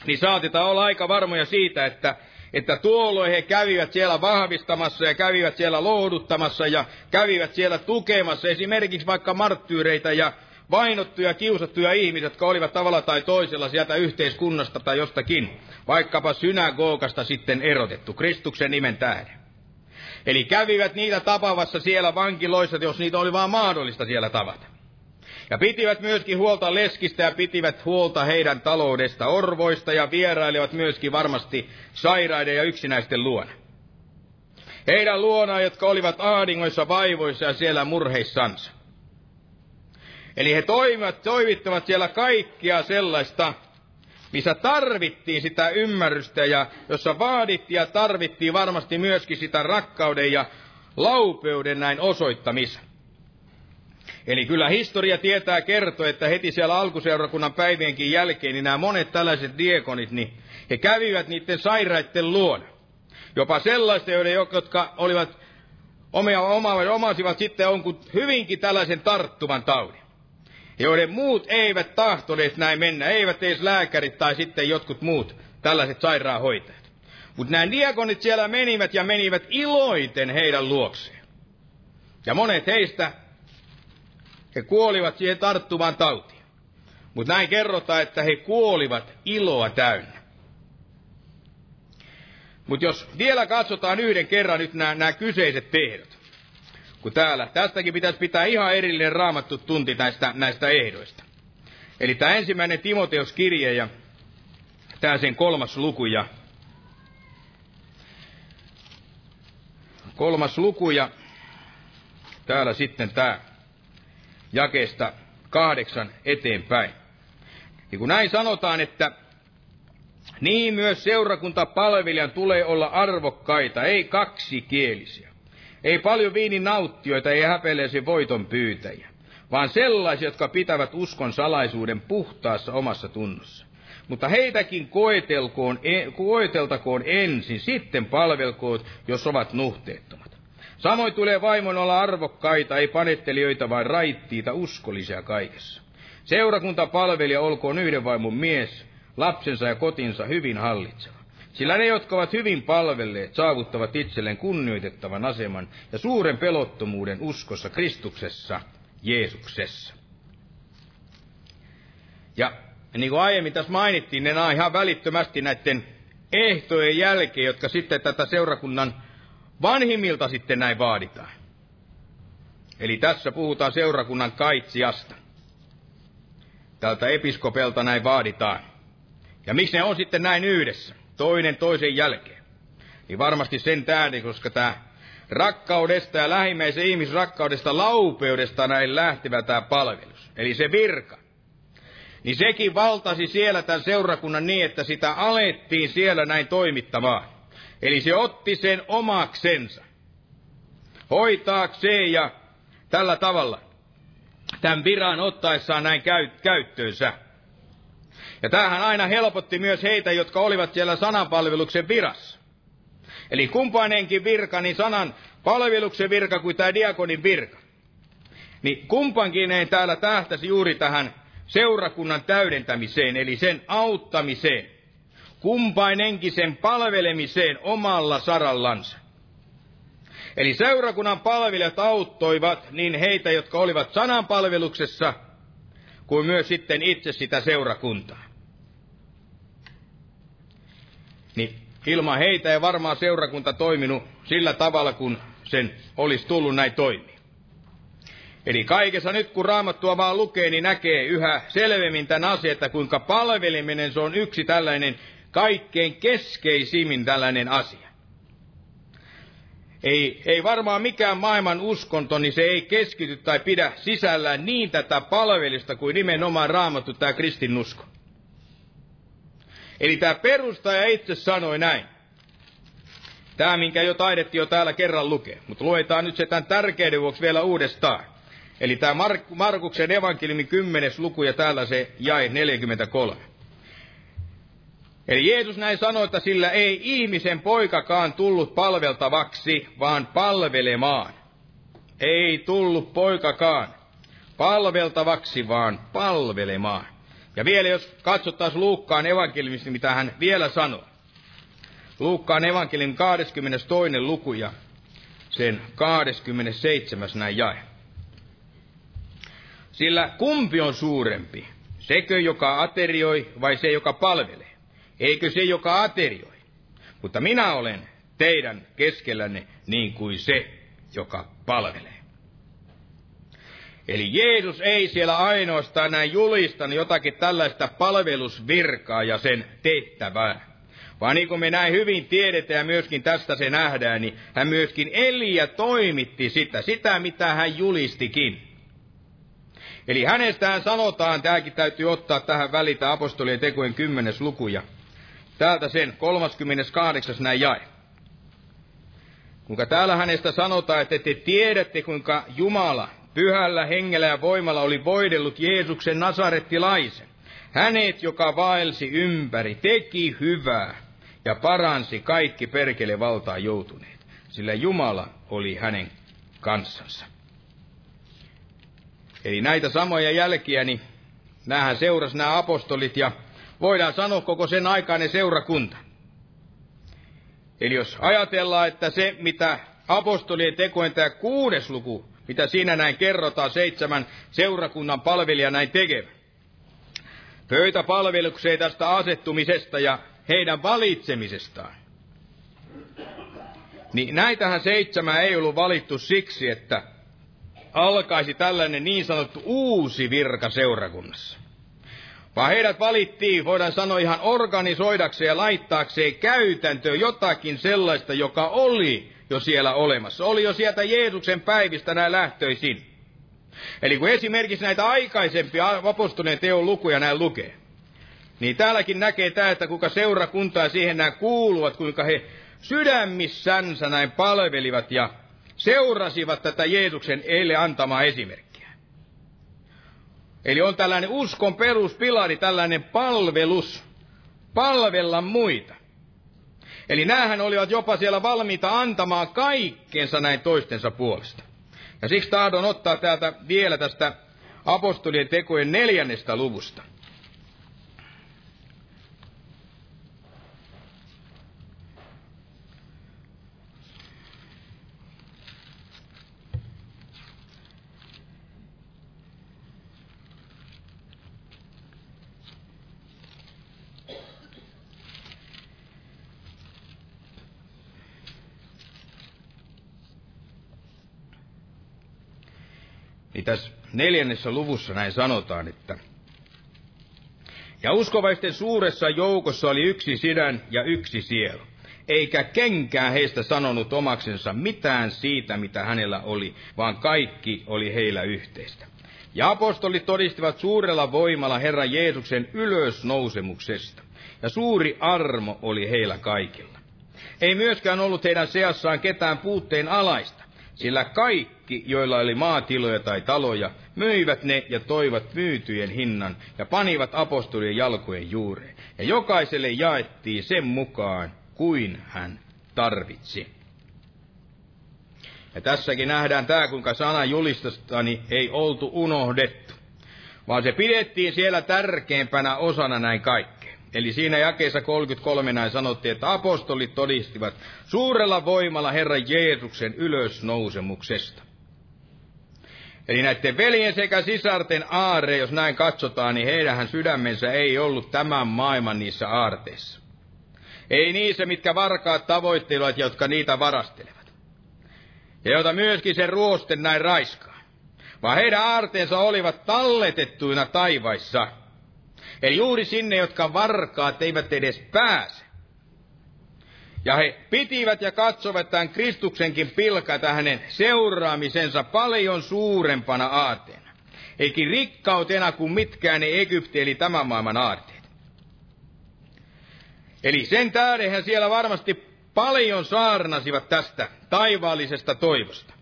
niin saatetaan olla aika varmoja siitä, että, että tuolloin he kävivät siellä vahvistamassa ja kävivät siellä lohduttamassa ja kävivät siellä tukemassa esimerkiksi vaikka marttyyreitä ja vainottuja, kiusattuja ihmisiä, jotka olivat tavalla tai toisella sieltä yhteiskunnasta tai jostakin, vaikkapa synagogasta sitten erotettu, Kristuksen nimen tähden. Eli kävivät niitä tapavassa siellä vankiloissa, jos niitä oli vaan mahdollista siellä tavata. Ja pitivät myöskin huolta leskistä ja pitivät huolta heidän taloudesta orvoista ja vierailivat myöskin varmasti sairaiden ja yksinäisten luona. Heidän luonaan, jotka olivat ahdingoissa, vaivoissa ja siellä murheissansa. Eli he toimivat, toimittavat siellä kaikkia sellaista, missä tarvittiin sitä ymmärrystä ja jossa vaadittiin ja tarvittiin varmasti myöskin sitä rakkauden ja laupeuden näin osoittamista. Eli kyllä historia tietää kertoa, että heti siellä alkuseurakunnan päivienkin jälkeen, niin nämä monet tällaiset diekonit, niin he kävivät niiden sairaiden luona. Jopa sellaisten, jotka olivat omia, oma, omasivat sitten jonkun hyvinkin tällaisen tarttuvan taudin. Joiden muut eivät tahtoneet näin mennä, eivät edes lääkärit tai sitten jotkut muut tällaiset sairaanhoitajat. Mutta nämä diakonit siellä menivät ja menivät iloiten heidän luokseen. Ja monet heistä he kuolivat siihen tarttuvaan tautiin. Mutta näin kerrotaan, että he kuolivat iloa täynnä. Mutta jos vielä katsotaan yhden kerran nyt nämä, kyseiset tehdot. Kuin täällä. Tästäkin pitäisi pitää ihan erillinen raamattu tunti näistä, näistä ehdoista. Eli tämä ensimmäinen Timoteus-kirje ja tämä sen kolmas luku ja kolmas luku ja täällä sitten tämä jakeesta kahdeksan eteenpäin. Ja kun näin sanotaan, että niin myös seurakuntapalvelijan tulee olla arvokkaita, ei kaksikielisiä. Ei paljon viinin nauttioita, ei häpeleisi voiton pyytäjiä, vaan sellaisia, jotka pitävät uskon salaisuuden puhtaassa omassa tunnossa. Mutta heitäkin koetelkoon, e, koeteltakoon ensin, sitten palvelkoot, jos ovat nuhteettomat. Samoin tulee vaimon olla arvokkaita, ei panettelijoita, vaan raittiita, uskollisia kaikessa. Seurakuntapalvelija olkoon yhden vaimon mies, lapsensa ja kotinsa hyvin hallitseva. Sillä ne, jotka ovat hyvin palvelleet, saavuttavat itselleen kunnioitettavan aseman ja suuren pelottomuuden uskossa Kristuksessa, Jeesuksessa. Ja niin kuin aiemmin tässä mainittiin, ne on ihan välittömästi näiden ehtojen jälkeen, jotka sitten tätä seurakunnan vanhimmilta sitten näin vaaditaan. Eli tässä puhutaan seurakunnan kaitsiasta. Tältä episkopelta näin vaaditaan. Ja miksi ne on sitten näin yhdessä, toinen toisen jälkeen? Niin varmasti sen tähden, koska tämä rakkaudesta ja lähimmäisen ihmisrakkaudesta, laupeudesta näin lähtevä tämä palvelus. Eli se virka. Niin sekin valtasi siellä tämän seurakunnan niin, että sitä alettiin siellä näin toimittamaan. Eli se otti sen omaksensa. Hoitaakseen ja tällä tavalla. Tämän viran ottaessaan näin käyttöönsä. Ja tämähän aina helpotti myös heitä, jotka olivat siellä sananpalveluksen virassa. Eli kumpainenkin virka, niin sanan palveluksen virka kuin tämä diakonin virka. Niin kumpankin ei täällä tähtäisi juuri tähän seurakunnan täydentämiseen, eli sen auttamiseen. Kumpainenkin sen palvelemiseen omalla sarallansa. Eli seurakunnan palvelijat auttoivat niin heitä, jotka olivat sananpalveluksessa, kuin myös sitten itse sitä seurakuntaa. Niin ilman heitä ei varmaan seurakunta toiminut sillä tavalla, kun sen olisi tullut näin toimia. Eli kaikessa nyt kun raamattua vaan lukee, niin näkee yhä selvemmin tämän asian, että kuinka palveleminen se on yksi tällainen kaikkein keskeisimmin tällainen asia. Ei, ei varmaan mikään maailman uskonto, niin se ei keskity tai pidä sisällään niin tätä palvelista kuin nimenomaan raamattu tämä kristinusko. Eli tämä perustaja itse sanoi näin. Tämä, minkä jo taidettiin jo täällä kerran lukea. Mutta luetaan nyt se tämän tärkeyden vuoksi vielä uudestaan. Eli tämä Mark- Markuksen evankeliumin kymmenes luku ja täällä se jäi 43. Eli Jeesus näin sanoi, että sillä ei ihmisen poikakaan tullut palveltavaksi, vaan palvelemaan. Ei tullut poikakaan palveltavaksi, vaan palvelemaan. Ja vielä jos katsottaisiin Luukkaan evankeliumista, mitä hän vielä sanoo. Luukkaan evankeliumin 22. luku ja sen 27. näin jae. Sillä kumpi on suurempi? Sekö, joka aterioi, vai se, joka palvelee? Eikö se, joka aterioi? Mutta minä olen teidän keskellänne niin kuin se, joka palvelee. Eli Jeesus ei siellä ainoastaan näin julistanut jotakin tällaista palvelusvirkaa ja sen tehtävää. Vaan niin kuin me näin hyvin tiedetään ja myöskin tästä se nähdään, niin hän myöskin eli ja toimitti sitä, sitä mitä hän julistikin. Eli hänestään sanotaan, tämäkin täytyy ottaa tähän välitä apostolien tekojen kymmenes lukuja. Täältä sen 38. näin jae. Kuinka täällä hänestä sanotaan, että te tiedätte, kuinka Jumala pyhällä hengellä ja voimalla oli voidellut Jeesuksen nasarettilaisen. Hänet, joka vaelsi ympäri, teki hyvää ja paransi kaikki perkele valtaa joutuneet, sillä Jumala oli hänen kanssansa. Eli näitä samoja jälkiä, niin näähän seurasi nämä apostolit ja voidaan sanoa koko sen aikainen seurakunta. Eli jos ajatellaan, että se mitä apostolien tekojen tämä kuudes luku, mitä siinä näin kerrotaan seitsemän seurakunnan palvelija näin tekevä. Pöytäpalvelukseen tästä asettumisesta ja heidän valitsemisestaan. Niin näitähän seitsemää ei ollut valittu siksi, että alkaisi tällainen niin sanottu uusi virka seurakunnassa. Vaan heidät valittiin, voidaan sanoa ihan organisoidakseen ja laittaakseen käytäntöön jotakin sellaista, joka oli jo siellä olemassa. Oli jo sieltä Jeesuksen päivistä näin lähtöisin. Eli kun esimerkiksi näitä aikaisempia apostolien teon lukuja näin lukee, niin täälläkin näkee tämä, että kuinka seurakuntaa siihen nämä kuuluvat, kuinka he sydämissänsä näin palvelivat ja seurasivat tätä Jeesuksen eille antamaa esimerkkiä. Eli on tällainen uskon peruspilari, tällainen palvelus, palvella muita. Eli näähän olivat jopa siellä valmiita antamaan kaikkensa näin toistensa puolesta. Ja siksi tahdon ottaa täältä vielä tästä apostolien tekojen neljännestä luvusta. Tässä neljännessä luvussa näin sanotaan, että ja uskovaisten suuressa joukossa oli yksi sydän ja yksi sielu, eikä kenkään heistä sanonut omaksensa mitään siitä, mitä hänellä oli, vaan kaikki oli heillä yhteistä. Ja apostolit todistivat suurella voimalla Herra Jeesuksen ylösnousemuksesta, ja suuri armo oli heillä kaikilla. Ei myöskään ollut heidän seassaan ketään puutteen alaista, sillä kaikki, joilla oli maatiloja tai taloja, myivät ne ja toivat myytyjen hinnan ja panivat apostolien jalkojen juureen. Ja jokaiselle jaettiin sen mukaan, kuin hän tarvitsi. Ja tässäkin nähdään tämä, kuinka sana julistastani ei oltu unohdettu, vaan se pidettiin siellä tärkeimpänä osana näin kaikki. Eli siinä jakeessa 33 näin sanottiin, että apostolit todistivat suurella voimalla Herran Jeesuksen ylösnousemuksesta. Eli näiden veljen sekä sisarten aare, jos näin katsotaan, niin heidän sydämensä ei ollut tämän maailman niissä aarteissa. Ei niissä, mitkä varkaat tavoittelevat, jotka niitä varastelevat. Ja joita myöskin se ruosten näin raiskaa. Vaan heidän aarteensa olivat talletettuina taivaissa – Eli juuri sinne, jotka varkaat eivät edes pääse. Ja he pitivät ja katsovat tämän Kristuksenkin pilkata hänen seuraamisensa paljon suurempana aarteena. Eikä rikkautena kuin mitkään ne Egypti eli tämän maailman aarteet. Eli sen tähden siellä varmasti paljon saarnasivat tästä taivaallisesta toivosta.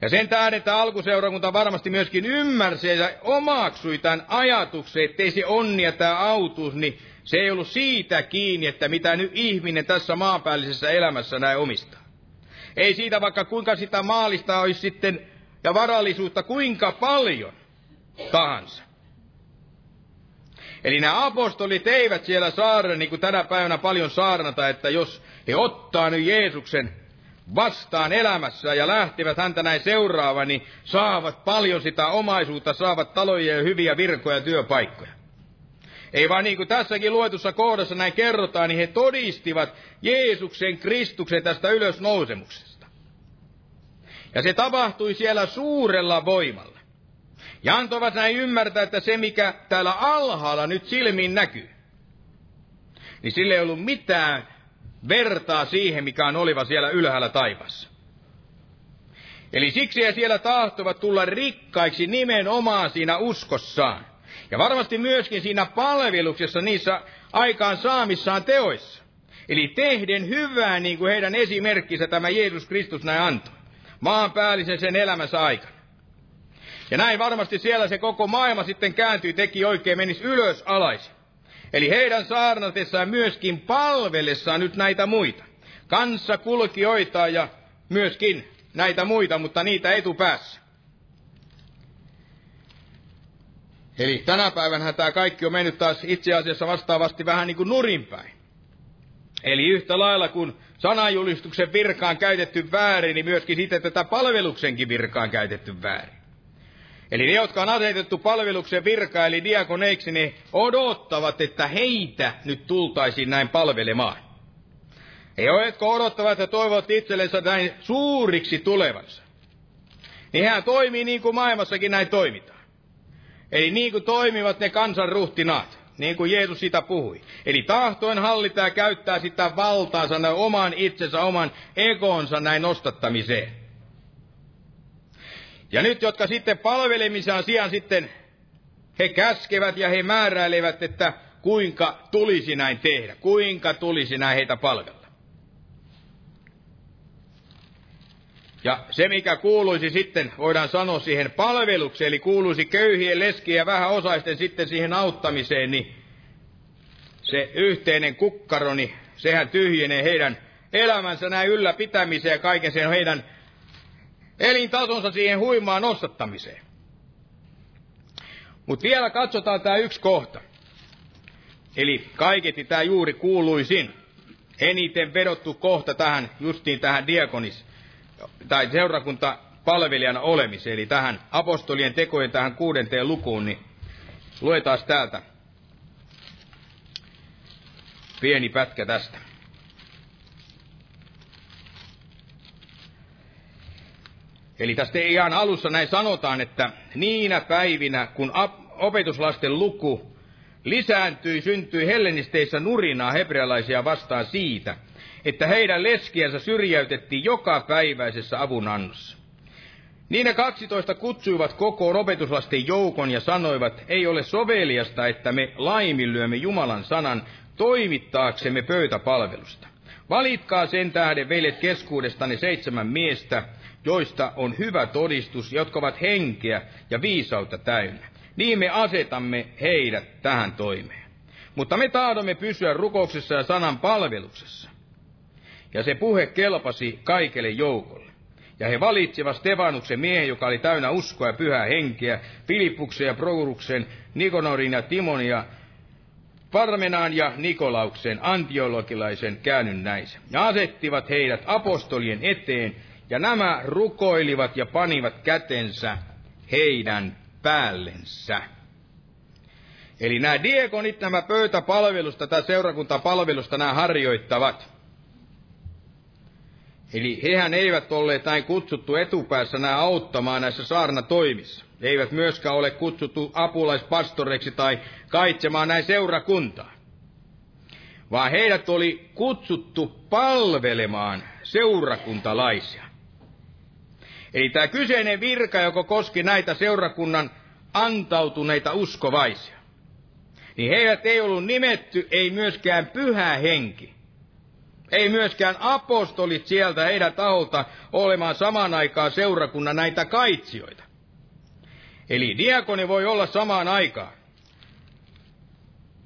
Ja sen tähden, että alkuseurakunta varmasti myöskin ymmärsi ja omaksui tämän ajatuksen, ettei se onni tämä autuus, niin se ei ollut siitä kiinni, että mitä nyt ihminen tässä maanpäällisessä elämässä näin omistaa. Ei siitä vaikka kuinka sitä maalista olisi sitten ja varallisuutta kuinka paljon tahansa. Eli nämä apostolit eivät siellä saarna, niin kuin tänä päivänä paljon saarnata, että jos he ottaa nyt Jeesuksen vastaan elämässä ja lähtivät häntä näin seuraavan, niin saavat paljon sitä omaisuutta, saavat taloja ja hyviä virkoja ja työpaikkoja. Ei vaan niin kuin tässäkin luetussa kohdassa näin kerrotaan, niin he todistivat Jeesuksen Kristuksen tästä ylösnousemuksesta. Ja se tapahtui siellä suurella voimalla. Ja antoivat näin ymmärtää, että se mikä täällä alhaalla nyt silmiin näkyy, niin sille ei ollut mitään vertaa siihen, mikä on oliva siellä ylhäällä taivassa. Eli siksi he siellä tahtovat tulla rikkaiksi nimenomaan siinä uskossaan. Ja varmasti myöskin siinä palveluksessa niissä aikaan saamissaan teoissa. Eli tehden hyvää, niin kuin heidän esimerkkinsä tämä Jeesus Kristus näin antoi. Maan päällisen sen elämänsä aikana. Ja näin varmasti siellä se koko maailma sitten kääntyi, teki oikein, menisi ylös alaisin. Eli heidän saarnatessaan myöskin palvelessaan nyt näitä muita. Kanssa kulkijoita ja myöskin näitä muita, mutta niitä etupäässä. Eli tänä päivänä tämä kaikki on mennyt taas itse asiassa vastaavasti vähän niin kuin nurinpäin. Eli yhtä lailla kun sananjulistuksen virkaan käytetty väärin, niin myöskin sitten tätä palveluksenkin virkaan käytetty väärin. Eli ne, jotka on asetettu palveluksen virka, eli diakoneiksi, ne odottavat, että heitä nyt tultaisiin näin palvelemaan. Ole, jotka odottavat ja toivovat itsellensä näin suuriksi tulevansa. Niin hän toimii niin kuin maailmassakin näin toimitaan. Eli niin kuin toimivat ne kansanruhtinaat, niin kuin Jeesus sitä puhui. Eli tahtoen hallita ja käyttää sitä valtaansa näin oman itsensä, oman egonsa näin nostattamiseen. Ja nyt, jotka sitten palvelemisen sijaan sitten he käskevät ja he määräilevät, että kuinka tulisi näin tehdä, kuinka tulisi näin heitä palvella. Ja se, mikä kuuluisi sitten, voidaan sanoa siihen palvelukseen, eli kuuluisi köyhien, leskien ja vähän osaisten sitten siihen auttamiseen, niin se yhteinen kukkaroni, sehän tyhjenee heidän elämänsä näin ylläpitämiseen ja kaiken sen heidän elintasonsa siihen huimaan nostattamiseen. Mutta vielä katsotaan tämä yksi kohta. Eli kaiketi tämä juuri kuuluisin, eniten vedottu kohta tähän, justiin tähän diakonis, tai seurakunta palvelijana olemiseen, eli tähän apostolien tekojen tähän kuudenteen lukuun, niin luetaan täältä pieni pätkä tästä. Eli tästä ihan alussa näin sanotaan, että niinä päivinä, kun opetuslasten luku lisääntyi, syntyi hellenisteissä nurinaa hebrealaisia vastaan siitä, että heidän leskiänsä syrjäytettiin joka päiväisessä avunannossa. Niin ne kaksitoista kutsuivat kokoon opetuslasten joukon ja sanoivat, ei ole soveliasta, että me laiminlyömme Jumalan sanan toimittaaksemme pöytäpalvelusta. Valitkaa sen tähden, veljet keskuudestani seitsemän miestä, joista on hyvä todistus, jotka ovat henkeä ja viisautta täynnä. Niin me asetamme heidät tähän toimeen. Mutta me tahdomme pysyä rukouksessa ja sanan palveluksessa. Ja se puhe kelpasi kaikelle joukolle. Ja he valitsivat Stefanuksen miehen, joka oli täynnä uskoa ja pyhää henkeä, Filippuksen ja Prouruksen, Nikonorin ja Timonia, Parmenaan ja Nikolauksen, antiologilaisen käännynnäisen, ja asettivat heidät apostolien eteen, ja nämä rukoilivat ja panivat kätensä heidän päällensä. Eli nämä diekonit, nämä pöytäpalvelusta tai seurakuntapalvelusta nämä harjoittavat. Eli hehän eivät olleet näin kutsuttu etupäässä nämä auttamaan näissä saarnatoimissa. He eivät myöskään ole kutsuttu apulaispastoreiksi tai kaitsemaan näin seurakuntaa. Vaan heidät oli kutsuttu palvelemaan seurakuntalaisia. Eli tämä kyseinen virka, joka koski näitä seurakunnan antautuneita uskovaisia, niin heidät ei ollut nimetty, ei myöskään pyhä henki. Ei myöskään apostolit sieltä heidän taholta olemaan samaan aikaan seurakunnan näitä kaitsioita. Eli diakoni voi olla samaan aikaan.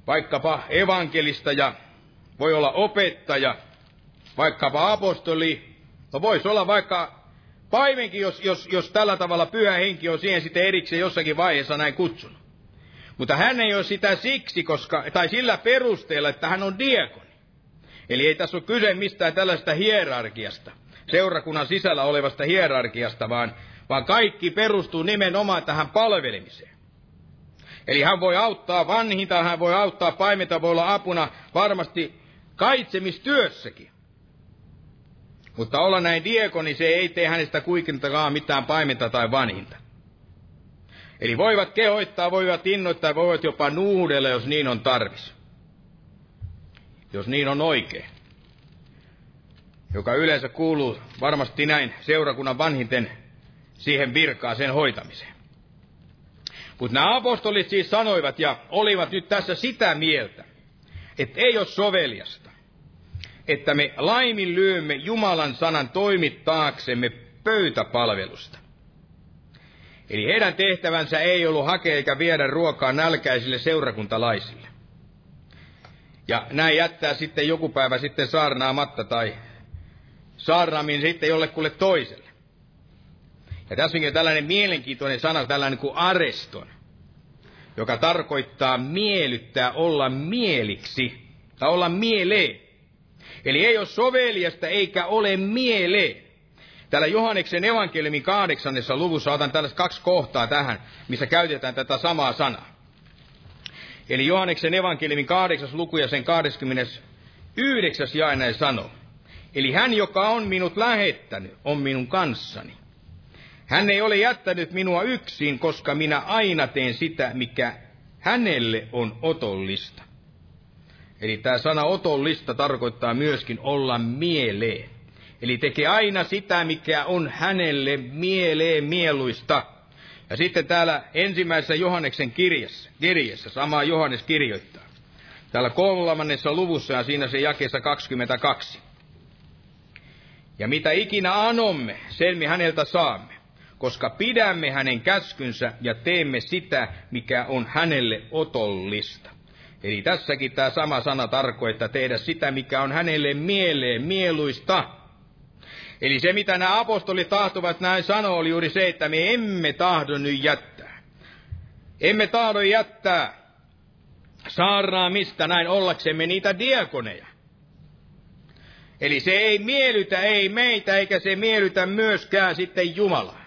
Vaikkapa evankelista ja voi olla opettaja, vaikkapa apostoli, no voisi olla vaikka paimenkin, jos, jos, jos tällä tavalla pyhä henki on siihen sitten erikseen jossakin vaiheessa näin kutsunut. Mutta hän ei ole sitä siksi, koska, tai sillä perusteella, että hän on diakoni. Eli ei tässä ole kyse mistään tällaista hierarkiasta, seurakunnan sisällä olevasta hierarkiasta, vaan, vaan kaikki perustuu nimenomaan tähän palvelemiseen. Eli hän voi auttaa vanhinta, hän voi auttaa paimenta, voi olla apuna varmasti kaitsemistyössäkin. Mutta olla näin diekoni, se ei tee hänestä kuikintakaan mitään paimenta tai vanhinta. Eli voivat kehoittaa, voivat innoittaa, voivat jopa nuudella, jos niin on tarvis. Jos niin on oikein. Joka yleensä kuuluu varmasti näin seurakunnan vanhinten siihen virkaan, sen hoitamiseen. Mutta nämä apostolit siis sanoivat ja olivat nyt tässä sitä mieltä, että ei ole soveliasta, että me laiminlyömme Jumalan sanan toimittaaksemme pöytäpalvelusta. Eli heidän tehtävänsä ei ollut hakea eikä viedä ruokaa nälkäisille seurakuntalaisille. Ja näin jättää sitten joku päivä sitten saarnaamatta tai saarnaamin sitten jollekulle toiselle. Ja tässä onkin tällainen mielenkiintoinen sana, tällainen kuin areston, joka tarkoittaa miellyttää, olla mieliksi tai olla mieleen. Eli ei ole soveliasta eikä ole mieleen. Täällä Johanneksen evankeliumin kahdeksannessa luvussa otan tällaiset kaksi kohtaa tähän, missä käytetään tätä samaa sanaa. Eli Johanneksen evankeliumin kahdeksas luku ja sen 29. jae näin sanoo. Eli hän, joka on minut lähettänyt, on minun kanssani. Hän ei ole jättänyt minua yksin, koska minä aina teen sitä, mikä hänelle on otollista. Eli tämä sana otollista tarkoittaa myöskin olla mieleen. Eli tekee aina sitä, mikä on hänelle mieleen mieluista. Ja sitten täällä ensimmäisessä Johanneksen kirjassa, kirjassa sama Johannes kirjoittaa. Täällä kolmannessa luvussa ja siinä se jakeessa 22. Ja mitä ikinä anomme, sen me häneltä saamme, koska pidämme hänen käskynsä ja teemme sitä, mikä on hänelle otollista. Eli tässäkin tämä sama sana tarkoittaa tehdä sitä, mikä on hänelle mieleen mieluista. Eli se, mitä nämä apostolit tahtovat näin sanoa, oli juuri se, että me emme tahdo nyt jättää. Emme tahdo jättää saarnaamista näin ollaksemme niitä diakoneja. Eli se ei miellytä, ei meitä, eikä se miellytä myöskään sitten Jumalaa.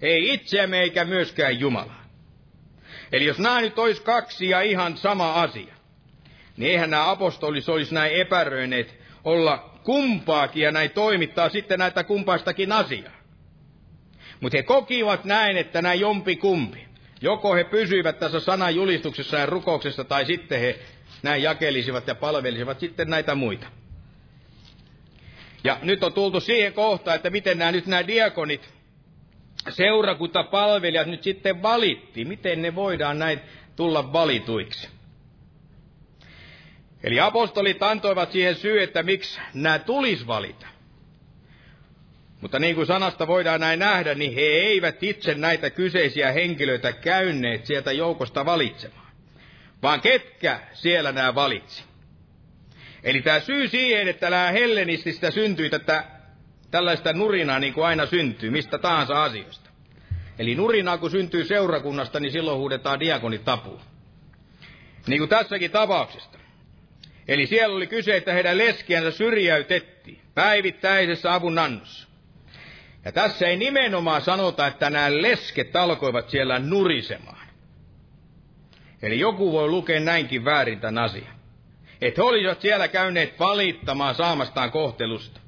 Ei itseämme eikä myöskään Jumalaa. Eli jos nämä nyt olisi kaksi ja ihan sama asia, niin eihän nämä apostolis olisi näin epäröineet olla kumpaakin ja näin toimittaa sitten näitä kumpaastakin asiaa. Mutta he kokivat näin, että näin jompi kumpi. Joko he pysyivät tässä sanan julistuksessa ja rukouksessa, tai sitten he näin jakelisivat ja palvelisivat sitten näitä muita. Ja nyt on tultu siihen kohtaan, että miten nämä nyt nämä diakonit, seurakuntapalvelijat nyt sitten valitti. Miten ne voidaan näin tulla valituiksi? Eli apostolit antoivat siihen syy, että miksi nämä tulisi valita. Mutta niin kuin sanasta voidaan näin nähdä, niin he eivät itse näitä kyseisiä henkilöitä käyneet sieltä joukosta valitsemaan. Vaan ketkä siellä nämä valitsi? Eli tämä syy siihen, että nämä hellenististä syntyi tätä tällaista nurinaa niin kuin aina syntyy, mistä tahansa asioista. Eli nurinaa kun syntyy seurakunnasta, niin silloin huudetaan diakonit tapuun. Niin kuin tässäkin tapauksesta. Eli siellä oli kyse, että heidän leskiänsä syrjäytettiin päivittäisessä avunannossa. Ja tässä ei nimenomaan sanota, että nämä lesket alkoivat siellä nurisemaan. Eli joku voi lukea näinkin väärin tämän asian. Että he olisivat siellä käyneet valittamaan saamastaan kohtelusta.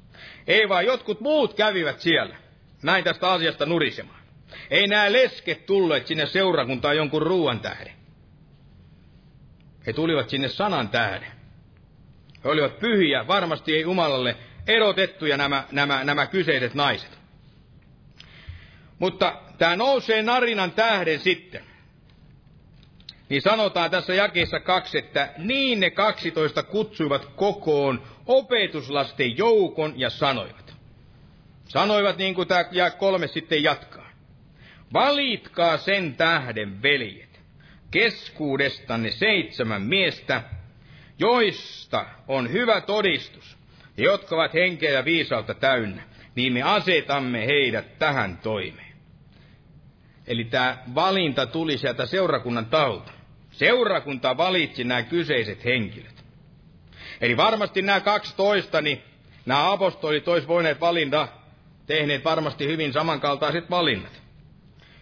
Ei vaan jotkut muut kävivät siellä, näin tästä asiasta nurisemaan. Ei nämä lesket tulleet sinne seurakuntaan jonkun ruoan tähden. He tulivat sinne sanan tähden. He olivat pyhiä, varmasti ei Jumalalle erotettuja nämä, nämä, nämä kyseiset naiset. Mutta tämä nousee narinan tähden sitten. Niin sanotaan tässä jakeessa kaksi, että niin ne kaksitoista kutsuivat kokoon opetuslasten joukon ja sanoivat. Sanoivat niin kuin tämä ja kolme sitten jatkaa. Valitkaa sen tähden, veljet, keskuudestanne seitsemän miestä, joista on hyvä todistus, ja jotka ovat henkeä ja viisalta täynnä, niin me asetamme heidät tähän toimeen. Eli tämä valinta tuli sieltä seurakunnan taholta. Seurakunta valitsi nämä kyseiset henkilöt. Eli varmasti nämä 12, niin nämä apostolit olisi voineet valinta, tehneet varmasti hyvin samankaltaiset valinnat.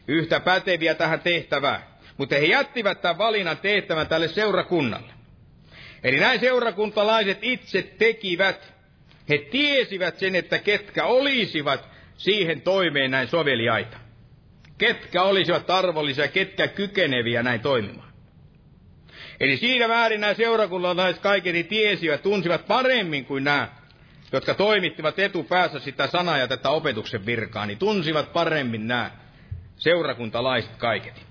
Yhtä päteviä tähän tehtävään. Mutta he jättivät tämän valinnan tehtävän tälle seurakunnalle. Eli näin seurakuntalaiset itse tekivät. He tiesivät sen, että ketkä olisivat siihen toimeen näin soveliaita. Ketkä olisivat arvollisia, ketkä kykeneviä näin toimimaan. Eli siinä määrin nämä seurakunnalaiset kaikeni tiesivät, tunsivat paremmin kuin nämä, jotka toimittivat etupäässä sitä sanaa ja tätä opetuksen virkaa, niin tunsivat paremmin nämä seurakuntalaiset kaiketi.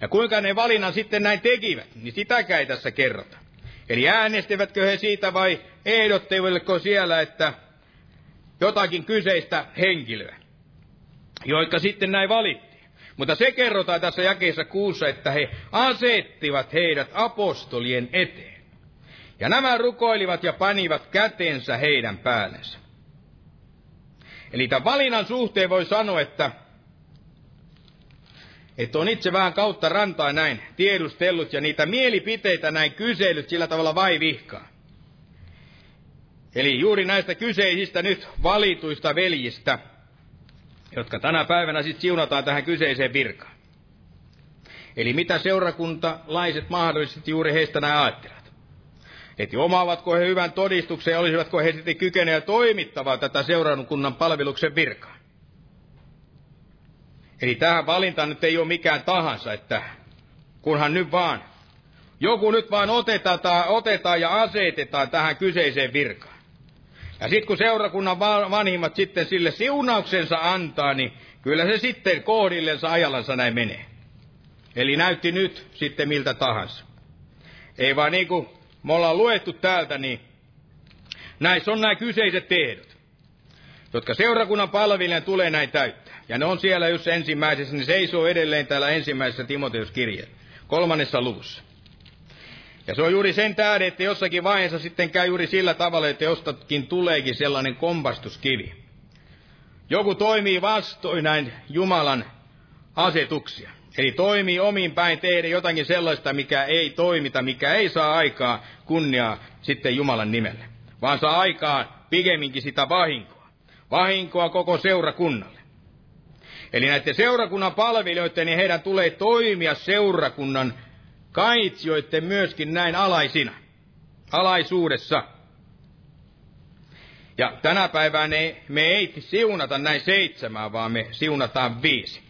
Ja kuinka ne valinnan sitten näin tekivät, niin sitäkään ei tässä kerrota. Eli äänestivätkö he siitä vai ehdottivatko siellä, että jotakin kyseistä henkilöä, jotka sitten näin valittiin. Mutta se kerrotaan tässä jakeessa kuussa, että he asettivat heidät apostolien eteen. Ja nämä rukoilivat ja panivat kätensä heidän päällensä. Eli tämän valinnan suhteen voi sanoa, että, että on itse vähän kautta rantaa näin tiedustellut ja niitä mielipiteitä näin kyselyt sillä tavalla vai vihkaa. Eli juuri näistä kyseisistä nyt valituista veljistä – jotka tänä päivänä sitten siunataan tähän kyseiseen virkaan. Eli mitä seurakuntalaiset mahdollisesti juuri heistä näin ajattelevat. Että omaavatko he hyvän todistuksen ja olisivatko he sitten kykeneet toimittavaa tätä seurakunnan palveluksen virkaa. Eli tähän valinta nyt ei ole mikään tahansa, että kunhan nyt vaan, joku nyt vaan otetaan, otetaan ja asetetaan tähän kyseiseen virkaan. Ja sitten kun seurakunnan vanhimmat sitten sille siunauksensa antaa, niin kyllä se sitten kohdillensa ajallansa näin menee. Eli näytti nyt sitten miltä tahansa. Ei vaan niin kuin me ollaan luettu täältä, niin näissä on nämä kyseiset ehdot, jotka seurakunnan palvelijan tulee näin täyttää. Ja ne on siellä just ensimmäisessä, niin seisoo edelleen täällä ensimmäisessä Timoteuskirje, kolmannessa luvussa. Ja se on juuri sen tähden, että jossakin vaiheessa sitten käy juuri sillä tavalla, että jostakin tuleekin sellainen kompastuskivi. Joku toimii vastoin näin Jumalan asetuksia. Eli toimii omin päin tehdä jotakin sellaista, mikä ei toimita, mikä ei saa aikaa kunniaa sitten Jumalan nimelle, vaan saa aikaa pikemminkin sitä vahinkoa. Vahinkoa koko seurakunnalle. Eli näiden seurakunnan palvelijoiden, niin heidän tulee toimia seurakunnan kaitsioiden myöskin näin alaisina, alaisuudessa. Ja tänä päivänä me ei siunata näin seitsemää, vaan me siunataan viisi.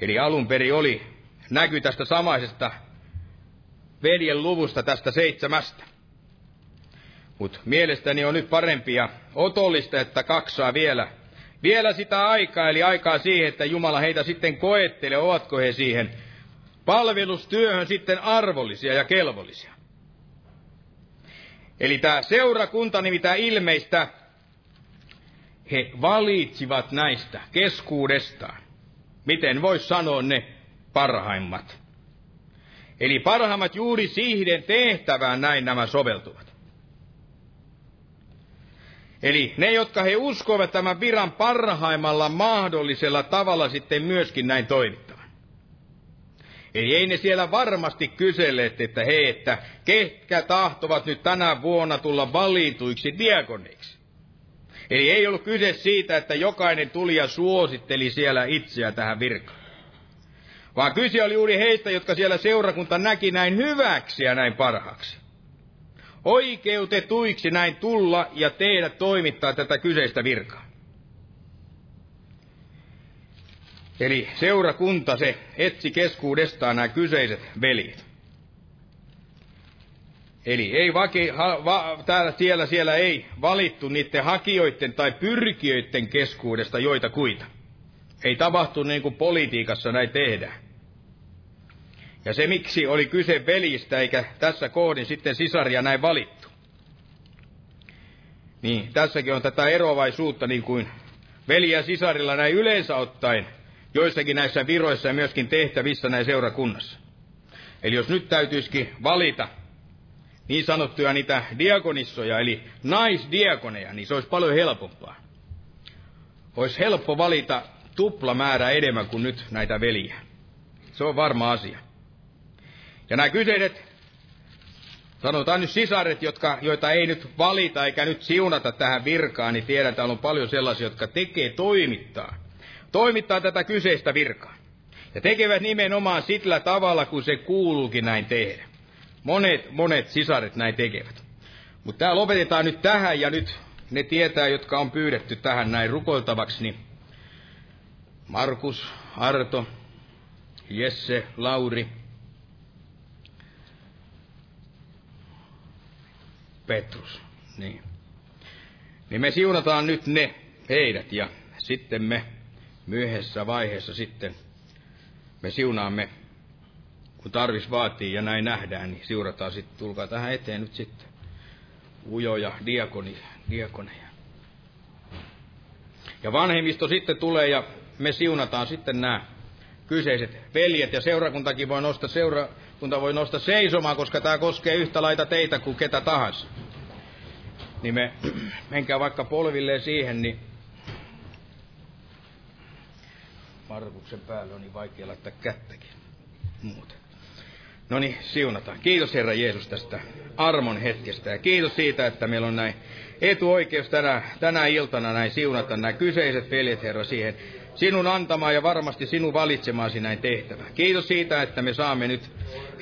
Eli alun peri oli näky tästä samaisesta veljen luvusta tästä seitsemästä. Mutta mielestäni on nyt parempi ja otollista, että kaksaa vielä, vielä sitä aikaa, eli aikaa siihen, että Jumala heitä sitten koettelee, ovatko he siihen palvelustyöhön sitten arvollisia ja kelvollisia. Eli tämä seurakunta, nimittäin ilmeistä, he valitsivat näistä keskuudestaan miten vois sanoa ne parhaimmat. Eli parhaimmat juuri siihen tehtävään näin nämä soveltuvat. Eli ne, jotka he uskovat tämän viran parhaimmalla mahdollisella tavalla sitten myöskin näin toimittavan. Eli ei ne siellä varmasti kyselleet, että he, että ketkä tahtovat nyt tänä vuonna tulla valituiksi diakoneiksi. Eli ei ollut kyse siitä, että jokainen tuli ja suositteli siellä itseä tähän virkaan. Vaan kyse oli juuri heistä, jotka siellä seurakunta näki näin hyväksi ja näin parhaaksi. Oikeutetuiksi näin tulla ja tehdä toimittaa tätä kyseistä virkaa. Eli seurakunta se etsi keskuudestaan nämä kyseiset veljet. Eli ei vaki, ha, va, täällä siellä, siellä ei valittu niiden hakijoiden tai pyrkijöiden keskuudesta joita kuita. Ei tapahtu niin kuin politiikassa näin tehdään. Ja se miksi oli kyse veljistä eikä tässä kohdin sitten sisaria näin valittu. Niin tässäkin on tätä eroavaisuutta niin kuin veli ja sisarilla näin yleensä ottaen joissakin näissä viroissa ja myöskin tehtävissä näin seurakunnassa. Eli jos nyt täytyisikin valita niin sanottuja niitä diakonissoja, eli naisdiakoneja, niin se olisi paljon helpompaa. Olisi helppo valita tupla määrä enemmän kuin nyt näitä veliä. Se on varma asia. Ja nämä kyseiset, sanotaan nyt sisaret, jotka, joita ei nyt valita eikä nyt siunata tähän virkaan, niin tiedän, että täällä on paljon sellaisia, jotka tekee toimittaa. Toimittaa tätä kyseistä virkaa. Ja tekevät nimenomaan sillä tavalla, kun se kuuluukin näin tehdä. Monet, monet sisaret näin tekevät. Mutta tämä lopetetaan nyt tähän ja nyt ne tietää, jotka on pyydetty tähän näin rukoiltavaksi, niin Markus, Arto, Jesse, Lauri, Petrus. Niin. niin me siunataan nyt ne, heidät, ja sitten me myöhässä vaiheessa sitten me siunaamme kun tarvis vaatii ja näin nähdään, niin siurataan sitten, tulkaa tähän eteen nyt sitten ujoja diakoni, diakoneja. Ja vanhemmisto sitten tulee ja me siunataan sitten nämä kyseiset veljet ja seurakuntakin voi nostaa, seurakunta voi nostaa seisomaan, koska tämä koskee yhtä laita teitä kuin ketä tahansa. Niin me menkää vaikka polvilleen siihen, niin Markuksen päällä on niin vaikea laittaa kättäkin muuten. No niin, siunataan. Kiitos Herra Jeesus tästä armon hetkestä ja kiitos siitä, että meillä on näin etuoikeus tänä, tänä iltana näin siunata nämä kyseiset veljet Herra siihen sinun antamaan ja varmasti sinun valitsemaasi näin tehtävä. Kiitos siitä, että me saamme nyt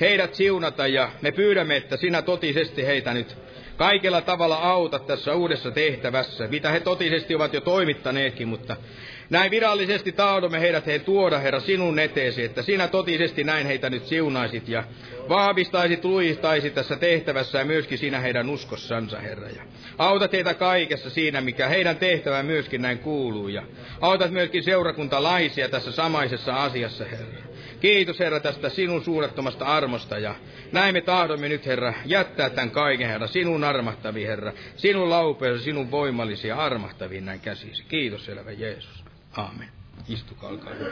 heidät siunata ja me pyydämme, että sinä totisesti heitä nyt kaikella tavalla autat tässä uudessa tehtävässä, mitä he totisesti ovat jo toimittaneetkin, mutta näin virallisesti tahdomme heidät he tuoda, Herra, sinun eteesi, että sinä totisesti näin heitä nyt siunaisit ja vahvistaisit, luistaisit tässä tehtävässä ja myöskin sinä heidän uskossansa, Herra. Ja autat heitä kaikessa siinä, mikä heidän tehtävään myöskin näin kuuluu. Ja autat myöskin seurakuntalaisia tässä samaisessa asiassa, Herra. Kiitos Herra tästä sinun suurettomasta armosta ja näin me tahdomme nyt Herra jättää tämän kaiken Herra sinun armahtavi Herra, sinun laupeesi, sinun voimallisia armahtaviin näin käsisi. Kiitos elävä Jeesus. Aamen. Istukaa, olkaa hyvä.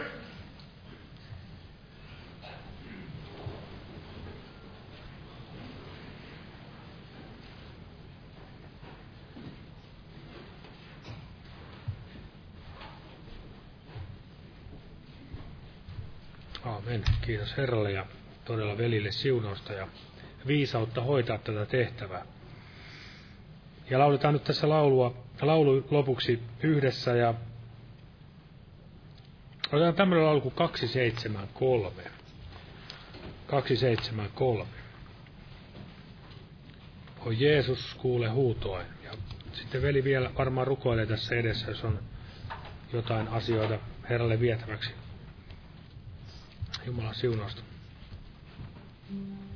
Aamen. Kiitos Herralle ja todella velille siunausta ja viisautta hoitaa tätä tehtävää. Ja lauletaan nyt tässä laulua, laulu lopuksi yhdessä ja otetaan tämmöinen kuin 273. 273. O Jeesus, kuule huutoin. Ja sitten veli vielä varmaan rukoilee tässä edessä, jos on jotain asioita Herralle vietäväksi. Jumalan siunausta. Mm.